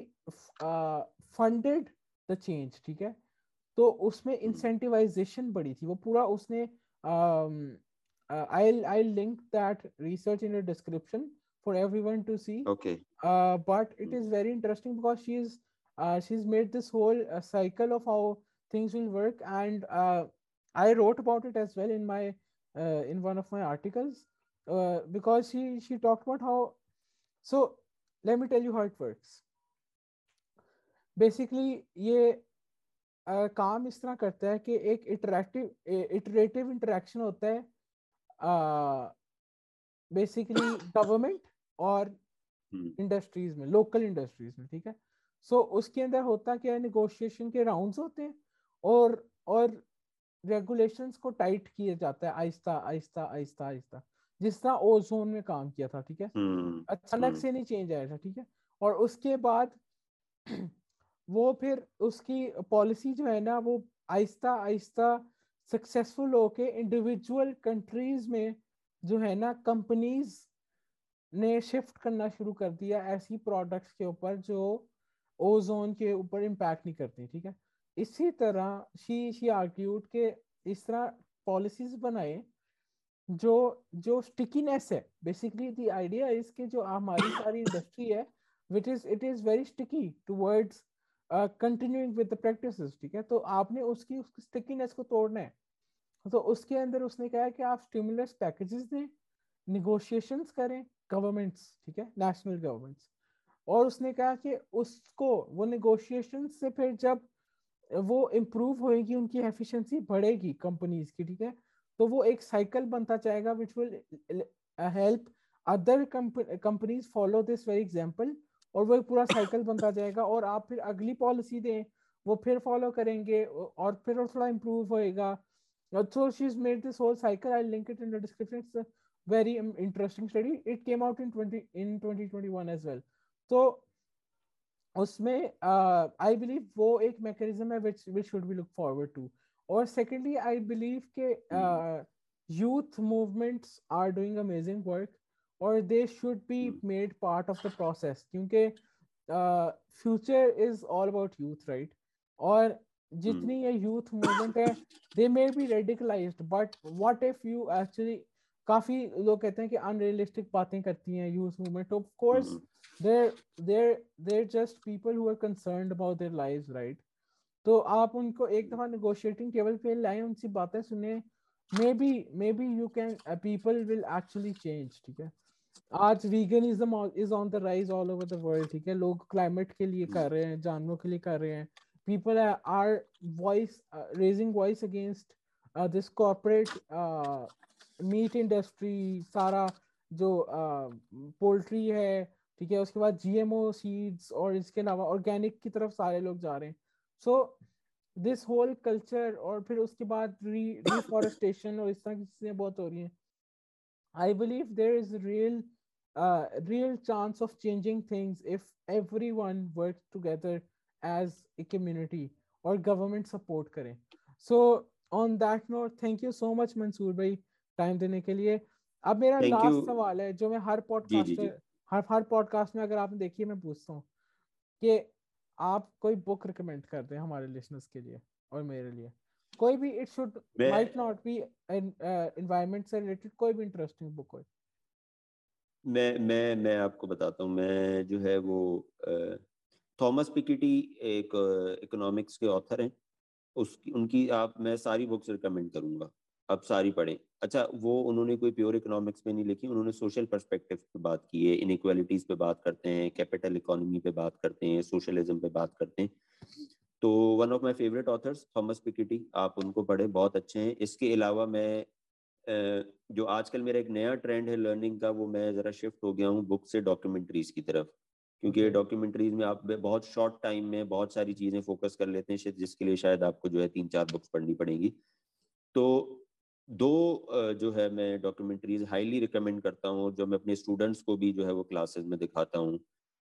funded the change ठीक है? तो उसमें इंसेंटिवाइजेशन हम्म। बड़ी थी वो पूरा उसने um, uh, I'll I'll link that research in the description for everyone to see. Okay. Uh, but it Mm. is very interesting because she's uh, she's made this whole uh, cycle of how things will work, and uh, I wrote about it as well in my uh, in one of my articles uh, because she she talked about how. So let me tell you how it works. Basically, ये uh, काम इस तरह करता है कि एक इटरेटिव इटरेटिव इंटरेक्शन होता है बेसिकली गवर्नमेंट और हम्म, इंडस्ट्रीज़ में लोकल इंडस्ट्रीज़ में ठीक है? सो so, उसके अंदर होता क्या है निगोशिएशन के राउंड्स होते हैं और और रेगुलेशंस को टाइट किया जाता है आहिस्ता आहिस्ता आहिस्ता आहिस्ता जिस तरह ओजोन में काम किया था ठीक है? हम्म, अचानक हम्म। से नहीं चेंज आया था ठीक है? और उसके बाद वो फिर उसकी पॉलिसी जो है ना, वो आहिस्ता आहिस्ता सक्सेसफुल होके इंडिविजुअल कंट्रीज़ में जो है ना कंपनीज़ ने शिफ्ट करना शुरू कर दिया ऐसी प्रोडक्ट्स के ऊपर जो ओजोन के ऊपर इम्पैक्ट नहीं करती, ठीक है? इसी तरह शी शी आर्ग्यूड के इस तरह पॉलिसीज़ बनाए जो जो स्टिकीनेस है। बेसिकली द आइडिया इज़ जो हमारी सारी इंडस्ट्री है which is it is very sticky towards continuing with the practices ठीक है? तो आपने उसकी उसकी स्टिकीनेस को तोड़ना है। तो उसके अंदर उसने कहा कि आप स्टिमुलस पैकेजेस दें निगोशिएशंस करें गवर्नमेंट्स ठीक है? नेशनल गवर्नमेंट्स और उसने कहा कि उसको, वो निगोशिएशन से फिर जब वो इम्प्रूव होएगी, उनकी एफिशिएंसी बढ़ेगी कंपनीज़ की, ठीक है? तो वो एक साइकिल बनता जाएगा which will help other companies follow this very example और वो एक पूरा साइकिल बनता जाएगा और आप फिर अगली पॉलिसी दें वो फिर फॉलो करेंगे और फिर और थोड़ा इम्प्रूव होएगा। So she is made this whole cycle I link it in the description it's very interesting study it came out in 20 in 2021 as well तो उसमें uh, आई बिलीव वो एक मैकेनिज्म है which we should be look forward to और सेकंडली आई बिलीव के youth movements are doing amazing work और they should be made part of the process क्योंकि future is all about youth right और जितनी hmm. ये यूथ मूवमेंट है they may be radicalize but what if you actually काफ़ी लोग कहते हैं कि अनरियलिस्टिक बातें करती हैं youth movement of course there there there just people who are concern about their live right तो आप उनको एक दफ़ा नेगोशिएटिंग टेबल पे लाए उनसी बातें सुने maybe maybe you can people will actually change ठीक है? आज veganism is on the rise all over the world ठीक है? लोग क्लाइमेट के लिए कर रहे हैं जानवरों के लिए कर रहे हैं। People raising voice against uh, this corporate uh, meat industry सारा जो पोल्ट्री uh, है ठीक है? उसके बाद जीएमओ सीड्स और इसके अलावा ऑर्गेनिक की तरफ़ सारे लोग जा रहे हैं। सो दिस होल कल्चर और फिर उसके बाद री रिफॉरेस्टेशन और इस तरह की चीज़ें बहुत हो रही हैं। I believe there is real real chance of changing things if everyone work together as a community or government support करें so on that note thank you so much Mansoor भाई टाइम देने के लिए अब मेरा Thank लास्ट you. सवाल है जो मैं हर जी, पॉडकास्ट जी। हर हर पॉडकास्ट में अगर आपने देखी है मैं पूछता हूँ कि आप कोई बुक रिकमेंड कर दें हमारे लिसनर्स के लिए और मेरे लिए कोई भी it should might not be environment से रिलेटेड कोई भी इंटरेस्टिंग बुक हो। मैं मैं मैं आपको बताता हूँ मैं जो है वो थॉमस पिकिटी एक इकोनॉमिक्स के ऑथर हैं। उसकी उनकी आप मैं सारी बुक्स रिकमेंड करूँगा आप सारी पढ़ें। अच्छा वो उन्होंने कोई प्योर इकोनॉमिक्स में नहीं लिखी उन्होंने सोशल पर्सपेक्टिव पे बात की है इनइक्वालिटीज पे बात करते हैं कैपिटल इकोनॉमी पे बात करते हैं सोशलिज्म पे बात करते हैं। तो one of my favourite authors Thomas Piketty आप उनको पढ़े बहुत अच्छे हैं। इसके अलावा मैं जो आजकल मेरा एक नया ट्रेंड है लर्निंग का वो मैं ज़रा शिफ्ट हो गया हूँ बुक से डॉक्यूमेंट्रीज की तरफ़। क्योंकि डॉक्यूमेंट्रीज में आप बहुत शॉर्ट टाइम में बहुत सारी चीज़ें फोकस कर लेते हैं जिसके लिए शायद आपको जो है तीन चार बुक्स पढ़नी पड़ेंगी। तो दो जो है मैं डॉक्यूमेंट्रीज हाईली रिकमेंड करता हूँ जो मैं अपने स्टूडेंट्स को भी जो है वो क्लासेस में दिखाता हूँ।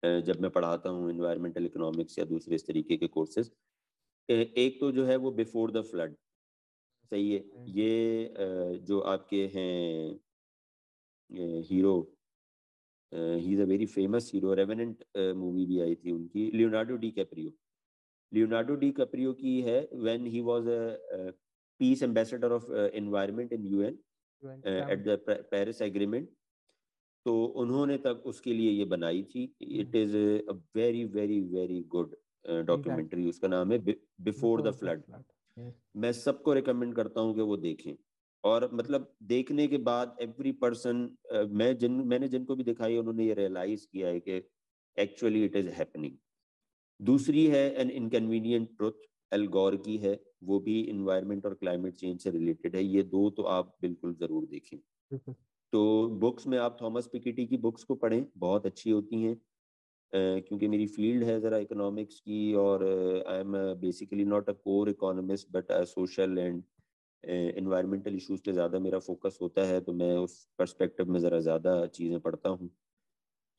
जब मैं पढ़ाता हूँ इन्वायरमेंटल इकोनॉमिक्स या दूसरे इस तरीके के कोर्सेज एक तो जो है वो बिफोर द फ्लड सही है हम्म। ये जो आपके हैं hero he is a very famous hero Revenant movie भी आई थी उनकी Leonardo DiCaprio Leonardo DiCaprio की है when he was a peace ambassador of environment in UN UN, uh, yeah. at तो उन्होंने तब उसके लिए ये बनाई थी it is a very very very good documentary उसका नाम है बिफोर द फ्लड मैं सबको रिकमेंड करता हूँ कि वो देखें। और मतलब देखने के बाद एवरी पर्सन मैं जिन मैंने जिनको भी दिखाई उन्होंने ये रियलाइज़ किया है कि एक्चुअली इट इज़ हैपनिंग दूसरी है एन इनकन्वीनियंट ट्रुथ एल्गोर की है। वो भी इन्वायरमेंट और क्लाइमेट चेंज से रिलेटेड है। ये दो तो आप बिल्कुल ज़रूर देखें। तो बुक्स में आप थॉमस पिकेटी की बुक्स को पढ़ें बहुत अच्छी होती हैं क्योंकि मेरी फ़ील्ड है ज़रा इकोनॉमिक्स की और I am basically not a core economist but social and environmental issues पे ज़्यादा मेरा फोकस होता है तो मैं उस पर्सपेक्टिव में ज़रा ज़्यादा चीज़ें पढ़ता हूँ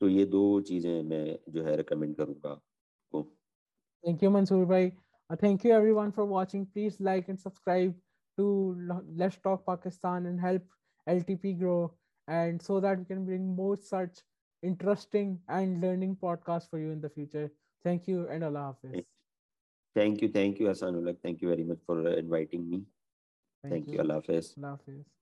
तो ये दो चीज़ें मैं जो है रिकमेंड करूँगा आपको Mansoor bhai. Uh, thank you everyone for watching. Please like and subscribe to Lo- Let's Talk Pakistan and help LTP Grow, and so that we can bring more such interesting and learning podcasts for you in the future. Thank you and Allah Hafiz. Thank you, thank you, Asanulak. Thank you very much for inviting me. Thank, thank you. you, Allah Hafiz. Allah Hafiz.